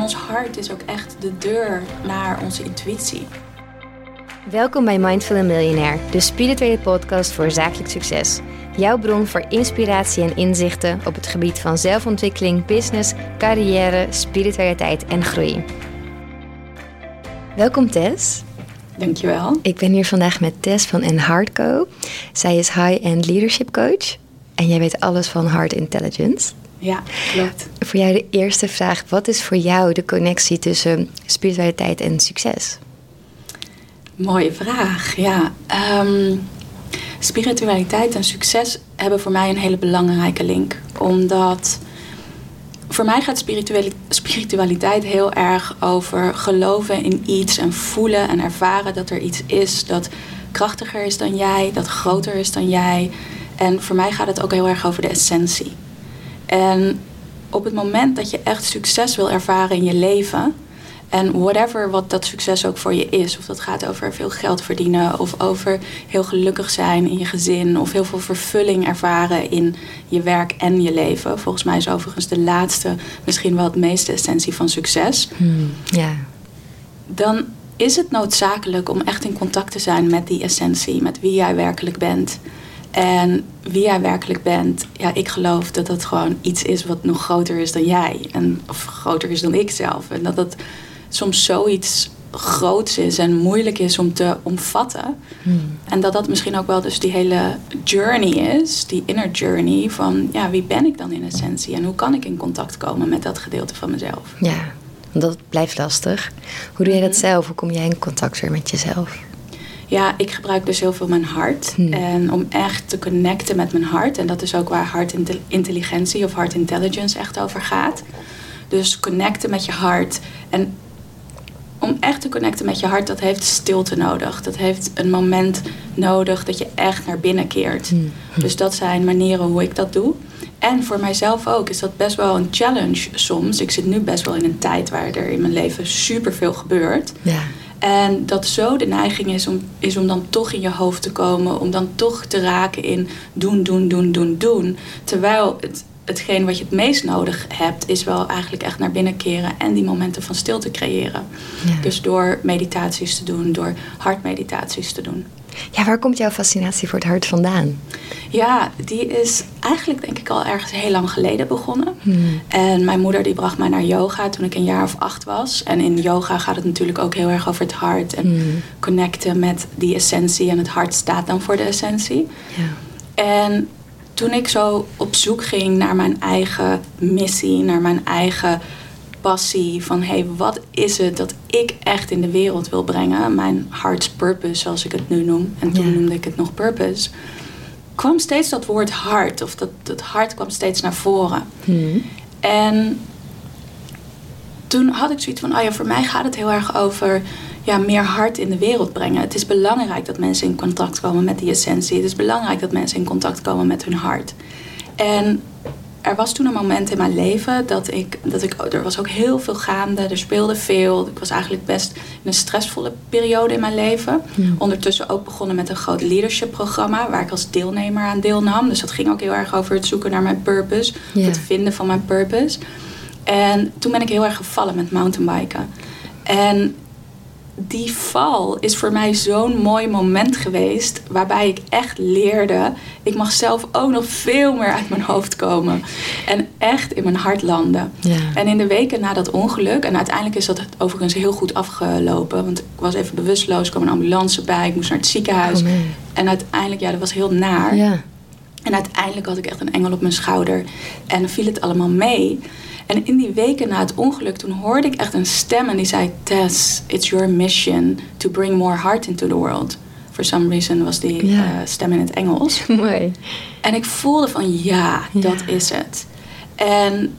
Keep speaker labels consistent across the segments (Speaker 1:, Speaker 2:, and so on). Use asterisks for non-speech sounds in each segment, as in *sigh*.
Speaker 1: En ons hart is ook echt de deur naar onze intuïtie.
Speaker 2: Welkom bij Mindful Millionaire, de spirituele podcast voor zakelijk succes. Jouw bron voor inspiratie en inzichten op het gebied van zelfontwikkeling, business, carrière, spiritualiteit en groei. Welkom Tess.
Speaker 1: Dankjewel.
Speaker 2: Ik ben hier vandaag met Tess van Enhartco. Zij is high-end leadership coach en jij weet alles van heart intelligence.
Speaker 1: Ja, klopt.
Speaker 2: Voor jou de eerste vraag: wat is voor jou de connectie tussen spiritualiteit en succes?
Speaker 1: Mooie vraag. Ja, ehm, spiritualiteit en succes hebben voor mij een hele belangrijke link. Omdat voor mij gaat spiritualiteit heel erg over geloven in iets en voelen en ervaren dat er iets is dat krachtiger is dan jij, dat groter is dan jij. En voor mij gaat het ook heel erg over de essentie. En op het moment dat je echt succes wil ervaren in je leven, en whatever wat dat succes ook voor je is, of dat gaat over veel geld verdienen, of over heel gelukkig zijn in je gezin, of heel veel vervulling ervaren in je werk en je leven. Volgens mij is overigens de laatste misschien wel het meeste essentie van succes.
Speaker 2: Hmm, ja.
Speaker 1: Dan is het noodzakelijk om echt in contact te zijn met die essentie, met wie jij werkelijk bent. En wie jij werkelijk bent, ja, ik geloof dat dat gewoon iets is wat nog groter is dan jij. En, of groter is dan ik zelf. En dat dat soms zoiets groots is en moeilijk is om te omvatten.
Speaker 2: Hmm.
Speaker 1: En dat dat misschien ook wel dus die hele journey is, die inner journey van ja, wie ben ik dan in essentie en hoe kan ik in contact komen met dat gedeelte van mezelf.
Speaker 2: Ja, dat blijft lastig. Hoe doe jij dat
Speaker 1: Mhm.
Speaker 2: zelf? Hoe kom jij in contact weer met jezelf?
Speaker 1: Ja, ik gebruik dus heel veel mijn hart.
Speaker 2: Hmm.
Speaker 1: En om echt te connecten met mijn hart. En dat is ook waar hartintelligentie of heart intelligence echt over gaat. Dus connecten met je hart. En om echt te connecten met je hart, dat heeft stilte nodig. Dat heeft een moment nodig dat je echt naar binnen keert.
Speaker 2: Hmm.
Speaker 1: Dus dat zijn manieren hoe ik dat doe. En voor mijzelf ook is dat best wel een challenge soms. Ik zit nu best wel in een tijd waar er in mijn leven superveel gebeurt.
Speaker 2: Ja.
Speaker 1: En dat zo de neiging is om, is om dan toch in je hoofd te komen, om dan toch te raken in doen, doen, doen, doen, doen. Terwijl het, hetgeen wat je het meest nodig hebt, is wel eigenlijk echt naar binnen keren en die momenten van stilte creëren.
Speaker 2: Ja.
Speaker 1: Dus door meditaties te doen, door hartmeditaties te doen.
Speaker 2: Ja, waar komt jouw fascinatie voor het hart vandaan?
Speaker 1: Ja, die is eigenlijk denk ik al ergens heel lang geleden begonnen.
Speaker 2: Hmm.
Speaker 1: En mijn moeder die bracht mij naar yoga toen ik een jaar of acht was. En in yoga gaat het natuurlijk ook heel erg over het hart. En
Speaker 2: Hmm.
Speaker 1: connecten met die essentie. En het hart staat dan voor de essentie.
Speaker 2: Ja.
Speaker 1: En toen ik zo op zoek ging naar mijn eigen missie, naar mijn eigen passie. Van hé, hey, wat is het dat ik echt in de wereld wil brengen? Mijn heart's purpose, zoals ik het nu noem. En toen
Speaker 2: Ja.
Speaker 1: noemde ik het nog purpose. kwam steeds dat woord hart, of dat, dat hart kwam steeds naar voren.
Speaker 2: Hmm.
Speaker 1: En toen had ik zoiets van, oh ja, voor mij gaat het heel erg over ja, meer hart in de wereld brengen. Het is belangrijk dat mensen in contact komen met die essentie. Het is belangrijk dat mensen in contact komen met hun hart. En er was toen een moment in mijn leven dat ik, dat ik, er was ook heel veel gaande, er speelde veel. Ik was eigenlijk best in een stressvolle periode in mijn leven.
Speaker 2: Hmm.
Speaker 1: Ondertussen ook begonnen met een groot leadership programma waar ik als deelnemer aan deelnam. Dus dat ging ook heel erg over het zoeken naar mijn purpose,
Speaker 2: Ja.
Speaker 1: het vinden van mijn purpose. En toen ben ik heel erg gevallen met mountainbiken. En die val is voor mij zo'n mooi moment geweest. Waarbij ik echt leerde. Ik mag zelf ook nog veel meer uit mijn hoofd komen. En echt in mijn hart landen.
Speaker 2: Ja.
Speaker 1: En in de weken na dat ongeluk. En uiteindelijk is dat overigens heel goed afgelopen. Want ik was even bewusteloos. Er kwam een ambulance bij. Ik moest naar het ziekenhuis.
Speaker 2: Oh,
Speaker 1: en uiteindelijk, ja, dat was heel naar.
Speaker 2: Ja.
Speaker 1: En uiteindelijk had ik echt een engel op mijn schouder. En viel het allemaal mee. En in die weken na het ongeluk, toen hoorde ik echt een stem en die zei: Tess, it's your mission to bring more heart into the world. For some reason was die eh, stem in het Engels. *laughs*
Speaker 2: Mooi.
Speaker 1: En ik voelde van ja,
Speaker 2: Ja.
Speaker 1: dat is het. En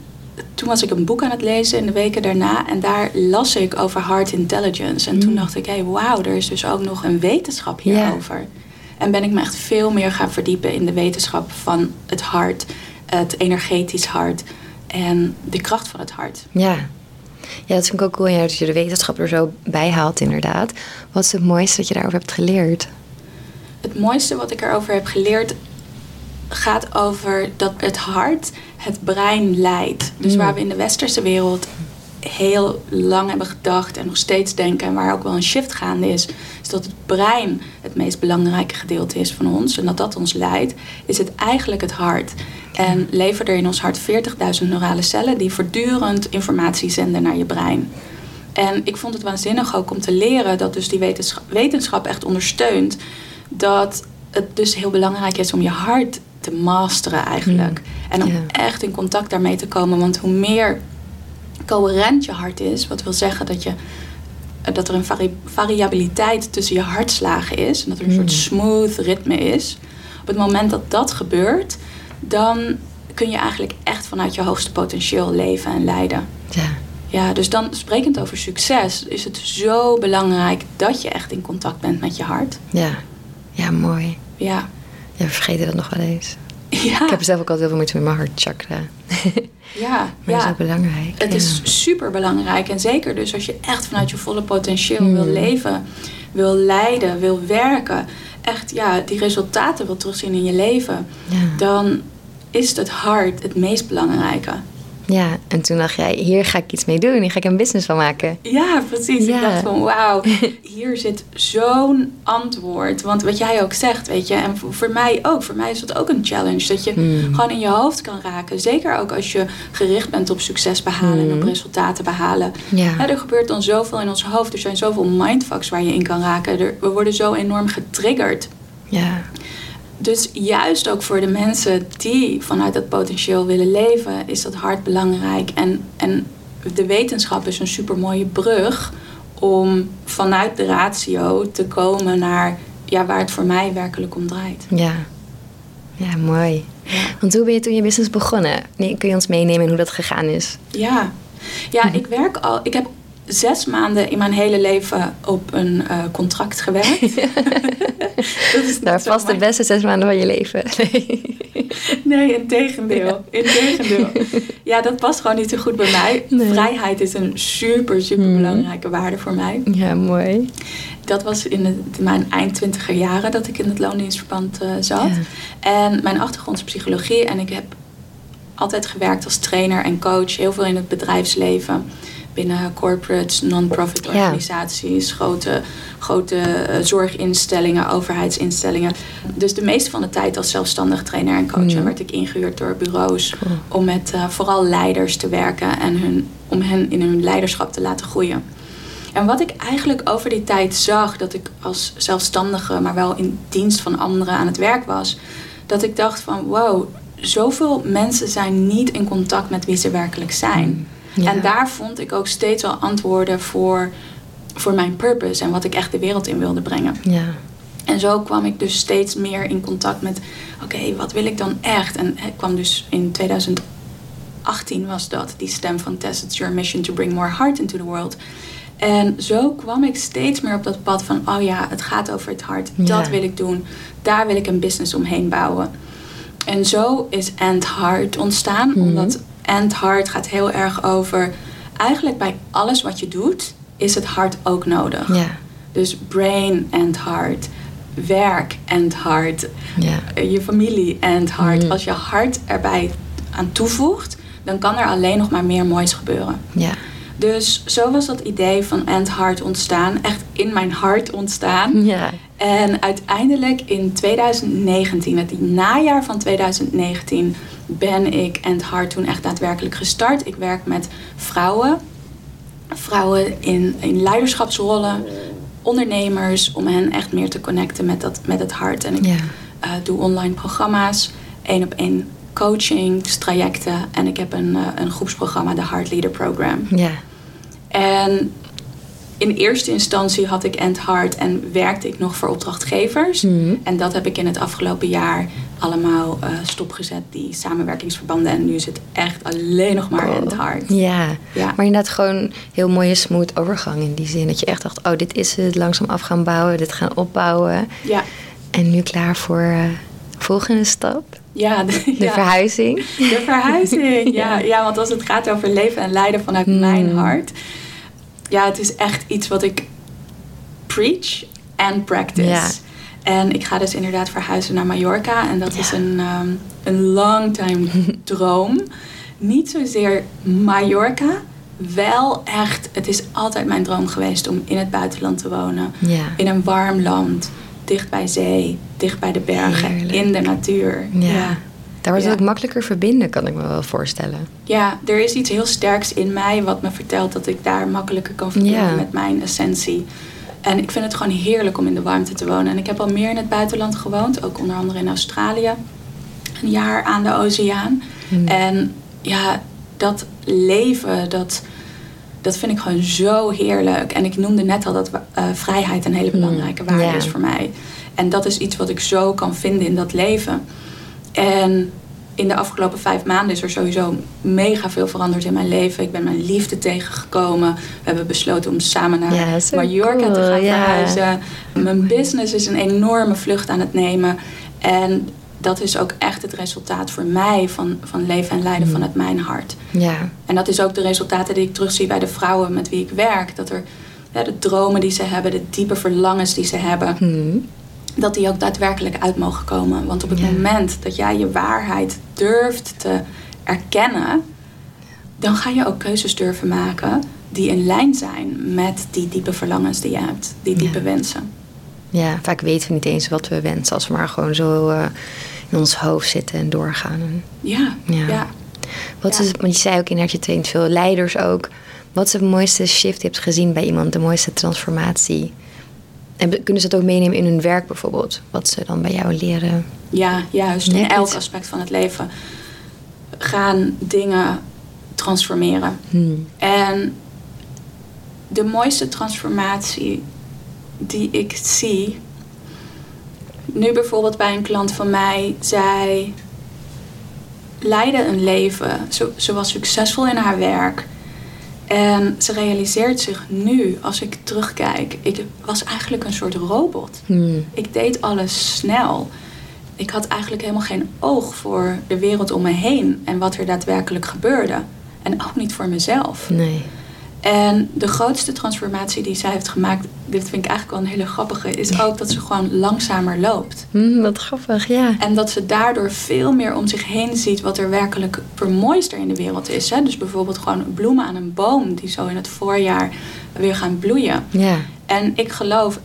Speaker 1: toen was ik een boek aan het lezen in de weken daarna. En daar las ik over heart intelligence. En toen
Speaker 2: Mm.
Speaker 1: dacht ik, hé, hey, wauw, er is dus ook nog een wetenschap hierover. En ben ik me echt veel meer gaan verdiepen in de wetenschap van het hart. Het energetisch hart. En de kracht van het hart.
Speaker 2: Ja. Ja, dat vind ik ook cool ja, dat je de wetenschap er zo bij haalt, inderdaad. Wat is het mooiste dat je daarover hebt geleerd?
Speaker 1: Het mooiste wat ik erover heb geleerd gaat over dat het hart het brein leidt. Dus
Speaker 2: Mm.
Speaker 1: waar we in de westerse wereld heel lang hebben gedacht en nog steeds denken en waar ook wel een shift gaande is, is dat het brein het meest belangrijke gedeelte is van ons en dat dat ons leidt, is het eigenlijk het hart. En leven er in ons hart 40.000 neurale cellen die voortdurend informatie zenden naar je brein. En ik vond het waanzinnig ook om te leren dat dus die wetenschap, wetenschap echt ondersteunt dat het dus heel belangrijk is om je hart te masteren eigenlijk. En om
Speaker 2: Ja.
Speaker 1: echt in contact daarmee te komen. Want hoe meer coherent je hart is, wat wil zeggen dat, je, eh, dat er een vari- variabiliteit tussen je hartslagen is. En dat er een soort smooth ritme is. Op het moment dat dat gebeurt, dan kun je eigenlijk echt vanuit je hoogste potentieel leven en leiden.
Speaker 2: Ja.
Speaker 1: Ja, dus dan sprekend over succes, is het zo belangrijk dat je echt in contact bent met je hart.
Speaker 2: Ja. Ja, mooi.
Speaker 1: Ja.
Speaker 2: Ja, we vergeten dat nog wel eens. *laughs*
Speaker 1: Ja,
Speaker 2: Ik heb zelf ook altijd heel veel moeite met mijn hartchakra. *laughs*
Speaker 1: ja,
Speaker 2: Maar dat is
Speaker 1: ja.
Speaker 2: ook belangrijk.
Speaker 1: Het
Speaker 2: ja.
Speaker 1: is super belangrijk. En zeker dus als je echt vanuit je volle potentieel wil
Speaker 2: Hmm.
Speaker 1: leven, wil leiden, wil werken, echt ja, die resultaten wil terugzien in je leven,
Speaker 2: Ja.
Speaker 1: dan is het hart het meest belangrijke.
Speaker 2: Ja, en toen dacht jij, hier ga ik iets mee doen. Hier ga ik een business van maken.
Speaker 1: Ja, precies.
Speaker 2: Ja.
Speaker 1: Ik dacht van wauw, *laughs* hier zit zo'n antwoord. Want wat jij ook zegt, weet je, en voor, mij ook, voor mij is dat ook een challenge. Dat je
Speaker 2: Hmm.
Speaker 1: gewoon in je hoofd kan raken. Zeker ook als je gericht bent op succes behalen en op
Speaker 2: Hmm.
Speaker 1: resultaten behalen.
Speaker 2: Ja.
Speaker 1: Ja, er gebeurt dan zoveel in ons hoofd. Er zijn zoveel mindfucks waar je in kan raken. Er, we worden zo enorm getriggerd.
Speaker 2: Ja.
Speaker 1: Dus juist ook voor de mensen die vanuit dat potentieel willen leven, is dat hard belangrijk. En, en de wetenschap is een supermooie brug om vanuit de ratio te komen naar ja, waar het voor mij werkelijk om draait.
Speaker 2: Ja. Ja, mooi. Want hoe ben je toen je business begonnen? Nee, kun je ons meenemen in hoe dat gegaan is?
Speaker 1: Ja, ja ik werk al. Ik heb zes maanden in mijn hele leven op een eh, contract gewerkt. *laughs* *laughs* dat is
Speaker 2: vast de beste zes maanden van je leven. *laughs*
Speaker 1: Nee, in tegendeel. In tegendeel. Ja, dat past gewoon niet zo goed bij mij.
Speaker 2: Nee.
Speaker 1: Vrijheid is een super, super
Speaker 2: Hmm.
Speaker 1: belangrijke waarde voor mij.
Speaker 2: ja, mooi.
Speaker 1: Dat was in, het, in mijn eind twintiger jaren dat ik in het loondienstverband eh, zat. En mijn achtergrond is psychologie en ik heb altijd gewerkt als trainer en coach. Heel veel in het bedrijfsleven. Binnen corporates, non-profit
Speaker 2: Ja.
Speaker 1: organisaties, grote, grote eh, zorginstellingen, overheidsinstellingen. Dus de meeste van de tijd als zelfstandig trainer en coach. Werd ik ingehuurd door bureaus
Speaker 2: Cool.
Speaker 1: om met eh, vooral leiders te werken en hun, om hen in hun leiderschap te laten groeien. En wat ik eigenlijk over die tijd zag, dat ik als zelfstandige, maar wel in dienst van anderen aan het werk was, dat ik dacht van wow, zoveel mensen zijn niet in contact met wie ze werkelijk zijn.
Speaker 2: Ja.
Speaker 1: En daar vond ik ook steeds wel antwoorden voor, voor mijn purpose en wat ik echt de wereld in wilde brengen.
Speaker 2: Ja.
Speaker 1: En zo kwam ik dus steeds meer in contact met, oké, wat wil ik dan echt? En ik kwam dus in 2018 was dat, die stem van Tess, it's your mission to bring more heart into the world. En zo kwam ik steeds meer op dat pad van, oh ja, het gaat over het hart.
Speaker 2: Ja.
Speaker 1: Dat wil ik doen. Daar wil ik een business omheen bouwen. En zo is And Heart ontstaan,
Speaker 2: Mhm.
Speaker 1: omdat And Heart gaat heel erg over, eigenlijk bij alles wat je doet, is het hart ook nodig.
Speaker 2: Ja.
Speaker 1: Dus brain and heart, werk and heart,
Speaker 2: Ja.
Speaker 1: eh, je familie and heart.
Speaker 2: Mhm.
Speaker 1: Als je hart erbij aan toevoegt, dan kan er alleen nog maar meer moois gebeuren.
Speaker 2: Ja.
Speaker 1: Dus zo was dat idee van and heart ontstaan, echt in mijn hart ontstaan.
Speaker 2: Ja.
Speaker 1: En uiteindelijk in 2019, het najaar van 2019, ben ik and Heart toen echt daadwerkelijk gestart. Ik werk met vrouwen, vrouwen in, in leiderschapsrollen, ondernemers, om hen echt meer te connecten met, dat, met het hart. En ik eh, doe online programma's, één op één coachingstrajecten en ik heb een, eh, een groepsprogramma, de Heart Leader Program.
Speaker 2: Ja.
Speaker 1: En in eerste instantie had ik End Heart en werkte ik nog voor opdrachtgevers.
Speaker 2: Mhm.
Speaker 1: En dat heb ik in het afgelopen jaar allemaal eh, stopgezet, die samenwerkingsverbanden. En nu is het echt alleen nog maar End Heart.
Speaker 2: Ja.
Speaker 1: Ja.
Speaker 2: Maar inderdaad gewoon heel mooie smooth overgang in die zin. Dat je echt dacht, oh, dit is het. Langzaam af gaan bouwen, dit gaan opbouwen.
Speaker 1: Ja,
Speaker 2: En nu klaar voor eh, volgende stap.
Speaker 1: ja, de,
Speaker 2: De
Speaker 1: ja.
Speaker 2: verhuizing.
Speaker 1: De verhuizing, *laughs* ja. ja. Want als het gaat over leven en lijden vanuit
Speaker 2: Hmm.
Speaker 1: mijn hart. Ja, het is echt iets wat ik preach and practice.
Speaker 2: Ja.
Speaker 1: En ik ga dus inderdaad verhuizen naar Mallorca. En dat
Speaker 2: Ja.
Speaker 1: is een, um, een long time *laughs* droom. Niet zozeer Mallorca, wel echt, het is altijd mijn droom geweest om in het buitenland te wonen.
Speaker 2: Ja.
Speaker 1: In een warm land, dicht bij zee, dicht bij de bergen,
Speaker 2: Heerlijk.
Speaker 1: in de natuur.
Speaker 2: Ja. Daar wordt het ook makkelijker verbinden, kan ik me wel voorstellen.
Speaker 1: Ja, er is iets heel sterks in mij wat me vertelt dat ik daar makkelijker kan verbinden met mijn essentie. En ik vind het gewoon heerlijk om in de warmte te wonen. En ik heb al meer in het buitenland gewoond, ook onder andere in Australië. Een jaar aan de oceaan.
Speaker 2: Hmm.
Speaker 1: En ja, dat leven, dat, dat vind ik gewoon zo heerlijk. En ik noemde net al dat eh, vrijheid een hele belangrijke waarde is voor mij. En dat is iets wat ik zo kan vinden in dat leven. En in de afgelopen vijf maanden is er sowieso mega veel veranderd in mijn leven. Ik ben mijn liefde tegengekomen. We hebben besloten om samen naar Mallorca te gaan
Speaker 2: ja.
Speaker 1: verhuizen. Mijn business is een enorme vlucht aan het nemen. En dat is ook echt het resultaat voor mij van, van leven en leiden
Speaker 2: Mm.
Speaker 1: vanuit mijn hart.
Speaker 2: Ja.
Speaker 1: En dat is ook de resultaten die ik terugzie bij de vrouwen met wie ik werk. Dat er ja, de dromen die ze hebben, de diepe verlangens die ze hebben,
Speaker 2: Hmm.
Speaker 1: Dat die ook daadwerkelijk uit mogen komen. Want op het
Speaker 2: Ja.
Speaker 1: moment dat jij je waarheid durft te erkennen, dan ga je ook keuzes durven maken die in lijn zijn met die diepe verlangens die je hebt, die diepe
Speaker 2: Ja.
Speaker 1: wensen.
Speaker 2: ja, vaak weten we niet eens wat we wensen als we maar gewoon zo eh, in ons hoofd zitten en doorgaan.
Speaker 1: Ja,
Speaker 2: Ja.
Speaker 1: ja.
Speaker 2: Wat is, want je zei ook inderdaad, je traint veel leiders ook. Wat is het mooiste shift die je hebt gezien bij iemand, de mooiste transformatie? En kunnen ze dat ook meenemen in hun werk bijvoorbeeld? Wat ze dan bij jou leren?
Speaker 1: Ja, juist. In elk aspect van het leven gaan dingen transformeren.
Speaker 2: Hmm.
Speaker 1: En de mooiste transformatie die ik zie. Nu bijvoorbeeld bij een klant van mij, zij leidde een leven. Ze, ze was succesvol in haar werk. En ze realiseert zich nu, als ik terugkijk, ik was eigenlijk een soort robot.
Speaker 2: Hmm.
Speaker 1: Ik deed alles snel. Ik had eigenlijk helemaal geen oog voor de wereld om me heen en wat er daadwerkelijk gebeurde. En ook niet voor mezelf.
Speaker 2: Nee.
Speaker 1: En de grootste transformatie die zij heeft gemaakt, dit vind ik eigenlijk wel een hele grappige, is ook dat ze gewoon langzamer loopt.
Speaker 2: Hmm, wat grappig, ja.
Speaker 1: En dat ze daardoor veel meer om zich heen ziet wat er werkelijk vermooist er in de wereld is. Hè? Dus bijvoorbeeld gewoon bloemen aan een boom die zo in het voorjaar weer gaan bloeien.
Speaker 2: Ja.
Speaker 1: En ik geloof,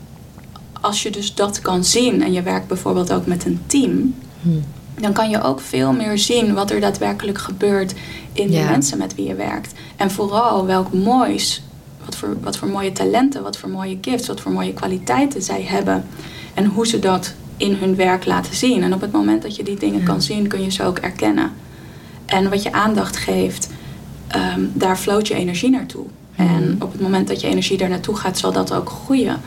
Speaker 1: als je dus dat kan zien en je werkt bijvoorbeeld ook met een team,
Speaker 2: Hmm.
Speaker 1: Dan kan je ook veel meer zien wat er daadwerkelijk gebeurt in de mensen met wie je werkt. En vooral welk moois, wat voor, wat voor mooie talenten, wat voor mooie gifts, wat voor mooie kwaliteiten zij hebben. En hoe ze dat in hun werk laten zien. En op het moment dat je die dingen
Speaker 2: Ja.
Speaker 1: kan zien, kun je ze ook erkennen. En wat je aandacht geeft, ehm, daar floot je energie naartoe. En
Speaker 2: Mhm.
Speaker 1: op het moment dat je energie daar naartoe gaat, zal dat ook groeien.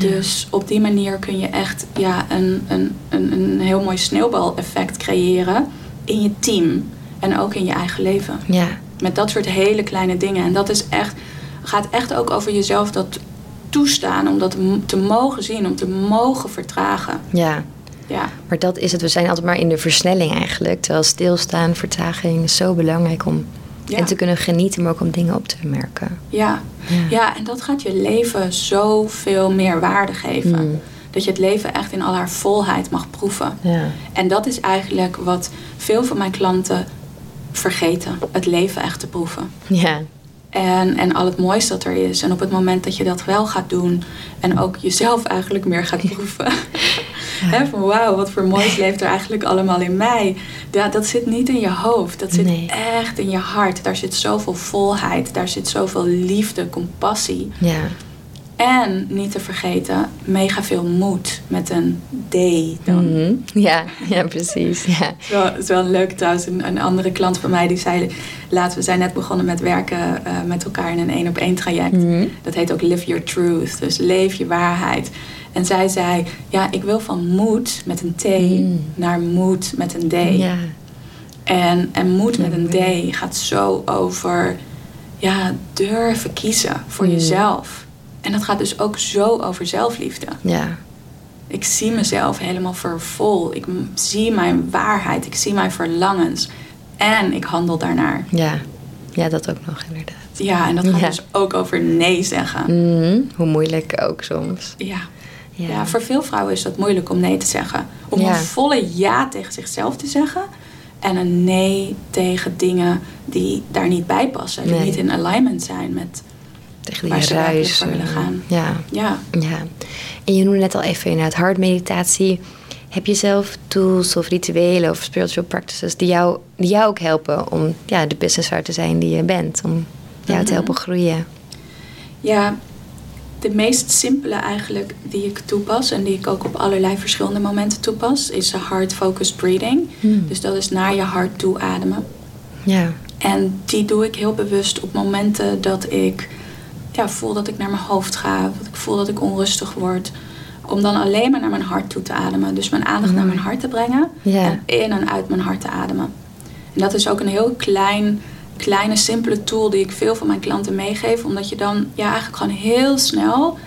Speaker 1: Dus op die manier kun je echt ja, een, een, een, een heel mooi sneeuwbaleffect creëren in je team en ook in je eigen leven.
Speaker 2: Ja.
Speaker 1: Met dat soort hele kleine dingen. En dat is echt, gaat echt ook over jezelf dat toestaan om dat te mogen zien, om te mogen vertragen.
Speaker 2: Ja.
Speaker 1: Ja,
Speaker 2: Maar dat is het. We zijn altijd maar in de versnelling eigenlijk. Terwijl stilstaan, vertraging is zo belangrijk om...
Speaker 1: Ja.
Speaker 2: En te kunnen genieten, maar ook om dingen op te merken.
Speaker 1: ja.
Speaker 2: Ja.
Speaker 1: ja, en dat gaat je leven zoveel meer waarde geven.
Speaker 2: Mm.
Speaker 1: Dat je het leven echt in al haar volheid mag proeven.
Speaker 2: Ja.
Speaker 1: En dat is eigenlijk wat veel van mijn klanten vergeten. Het leven echt te proeven.
Speaker 2: Ja.
Speaker 1: En, en al het moois dat er is. En op het moment dat je dat wel gaat doen. En ook jezelf eigenlijk meer gaat proeven. *laughs* Hè, van wauw, wat voor moois leeft er eigenlijk allemaal in mij. Ja, dat zit niet in je hoofd. Dat zit
Speaker 2: Nee.
Speaker 1: echt in je hart. Daar zit zoveel volheid. Daar zit zoveel liefde, compassie.
Speaker 2: Ja.
Speaker 1: En niet te vergeten, mega veel moed met een D dan.
Speaker 2: Mhm. Ja. ja, precies. Ja.
Speaker 1: Het is wel, het is wel leuk trouwens. Een, een andere klant van mij die zei... Laten we zijn net begonnen met werken eh, met elkaar in een één op één traject.
Speaker 2: Mhm.
Speaker 1: Dat heet ook Live Your Truth. Dus leef je waarheid. En zij zei... Ja, ik wil van moed met een T
Speaker 2: Mm.
Speaker 1: naar moed met een D.
Speaker 2: Ja.
Speaker 1: En, en moed met een. D gaat zo over... Ja, durven kiezen voor
Speaker 2: Mm.
Speaker 1: jezelf. En dat gaat dus ook zo over zelfliefde.
Speaker 2: Ja.
Speaker 1: Ik zie mezelf helemaal vervol. Ik zie mijn waarheid. Ik zie mijn verlangens. En ik handel daarnaar.
Speaker 2: Ja. Ja, dat ook nog inderdaad.
Speaker 1: Ja, en dat gaat
Speaker 2: Ja.
Speaker 1: dus ook over nee zeggen.
Speaker 2: Mhm. Hoe moeilijk ook soms.
Speaker 1: Ja.
Speaker 2: Ja.
Speaker 1: ja, voor veel vrouwen is dat moeilijk om nee te zeggen. Om
Speaker 2: Ja.
Speaker 1: een volle ja tegen zichzelf te zeggen. En een nee tegen dingen die daar niet bij passen. Die
Speaker 2: Nee.
Speaker 1: niet in alignment zijn met
Speaker 2: Tegen
Speaker 1: waar
Speaker 2: die
Speaker 1: ze
Speaker 2: ruis.
Speaker 1: voor willen
Speaker 2: eh,
Speaker 1: gaan.
Speaker 2: Ja,
Speaker 1: Ja,
Speaker 2: ja. En je noemde net al even inderdaad hartmeditatie. Heb je zelf tools of rituelen of spiritual practices die jou, die jou ook helpen om ja, de businessar te zijn die je bent? Om jou te
Speaker 1: Mhm.
Speaker 2: helpen groeien?
Speaker 1: Ja, de meest simpele eigenlijk die ik toepas en die ik ook op allerlei verschillende momenten toepas, is heart focused breathing.
Speaker 2: Hmm.
Speaker 1: Dus dat is naar je hart toe ademen.
Speaker 2: Ja,
Speaker 1: En die doe ik heel bewust op momenten dat ik ja, voel dat ik naar mijn hoofd ga, dat ik voel dat ik onrustig word. Om dan alleen maar naar mijn hart toe te ademen. Dus mijn aandacht naar
Speaker 2: Mooi.
Speaker 1: mijn hart te brengen
Speaker 2: Ja.
Speaker 1: en in en uit mijn hart te ademen. En dat is ook een heel klein, kleine, simpele tool die ik veel van mijn klanten meegeef. Omdat je dan ja, eigenlijk gewoon heel snel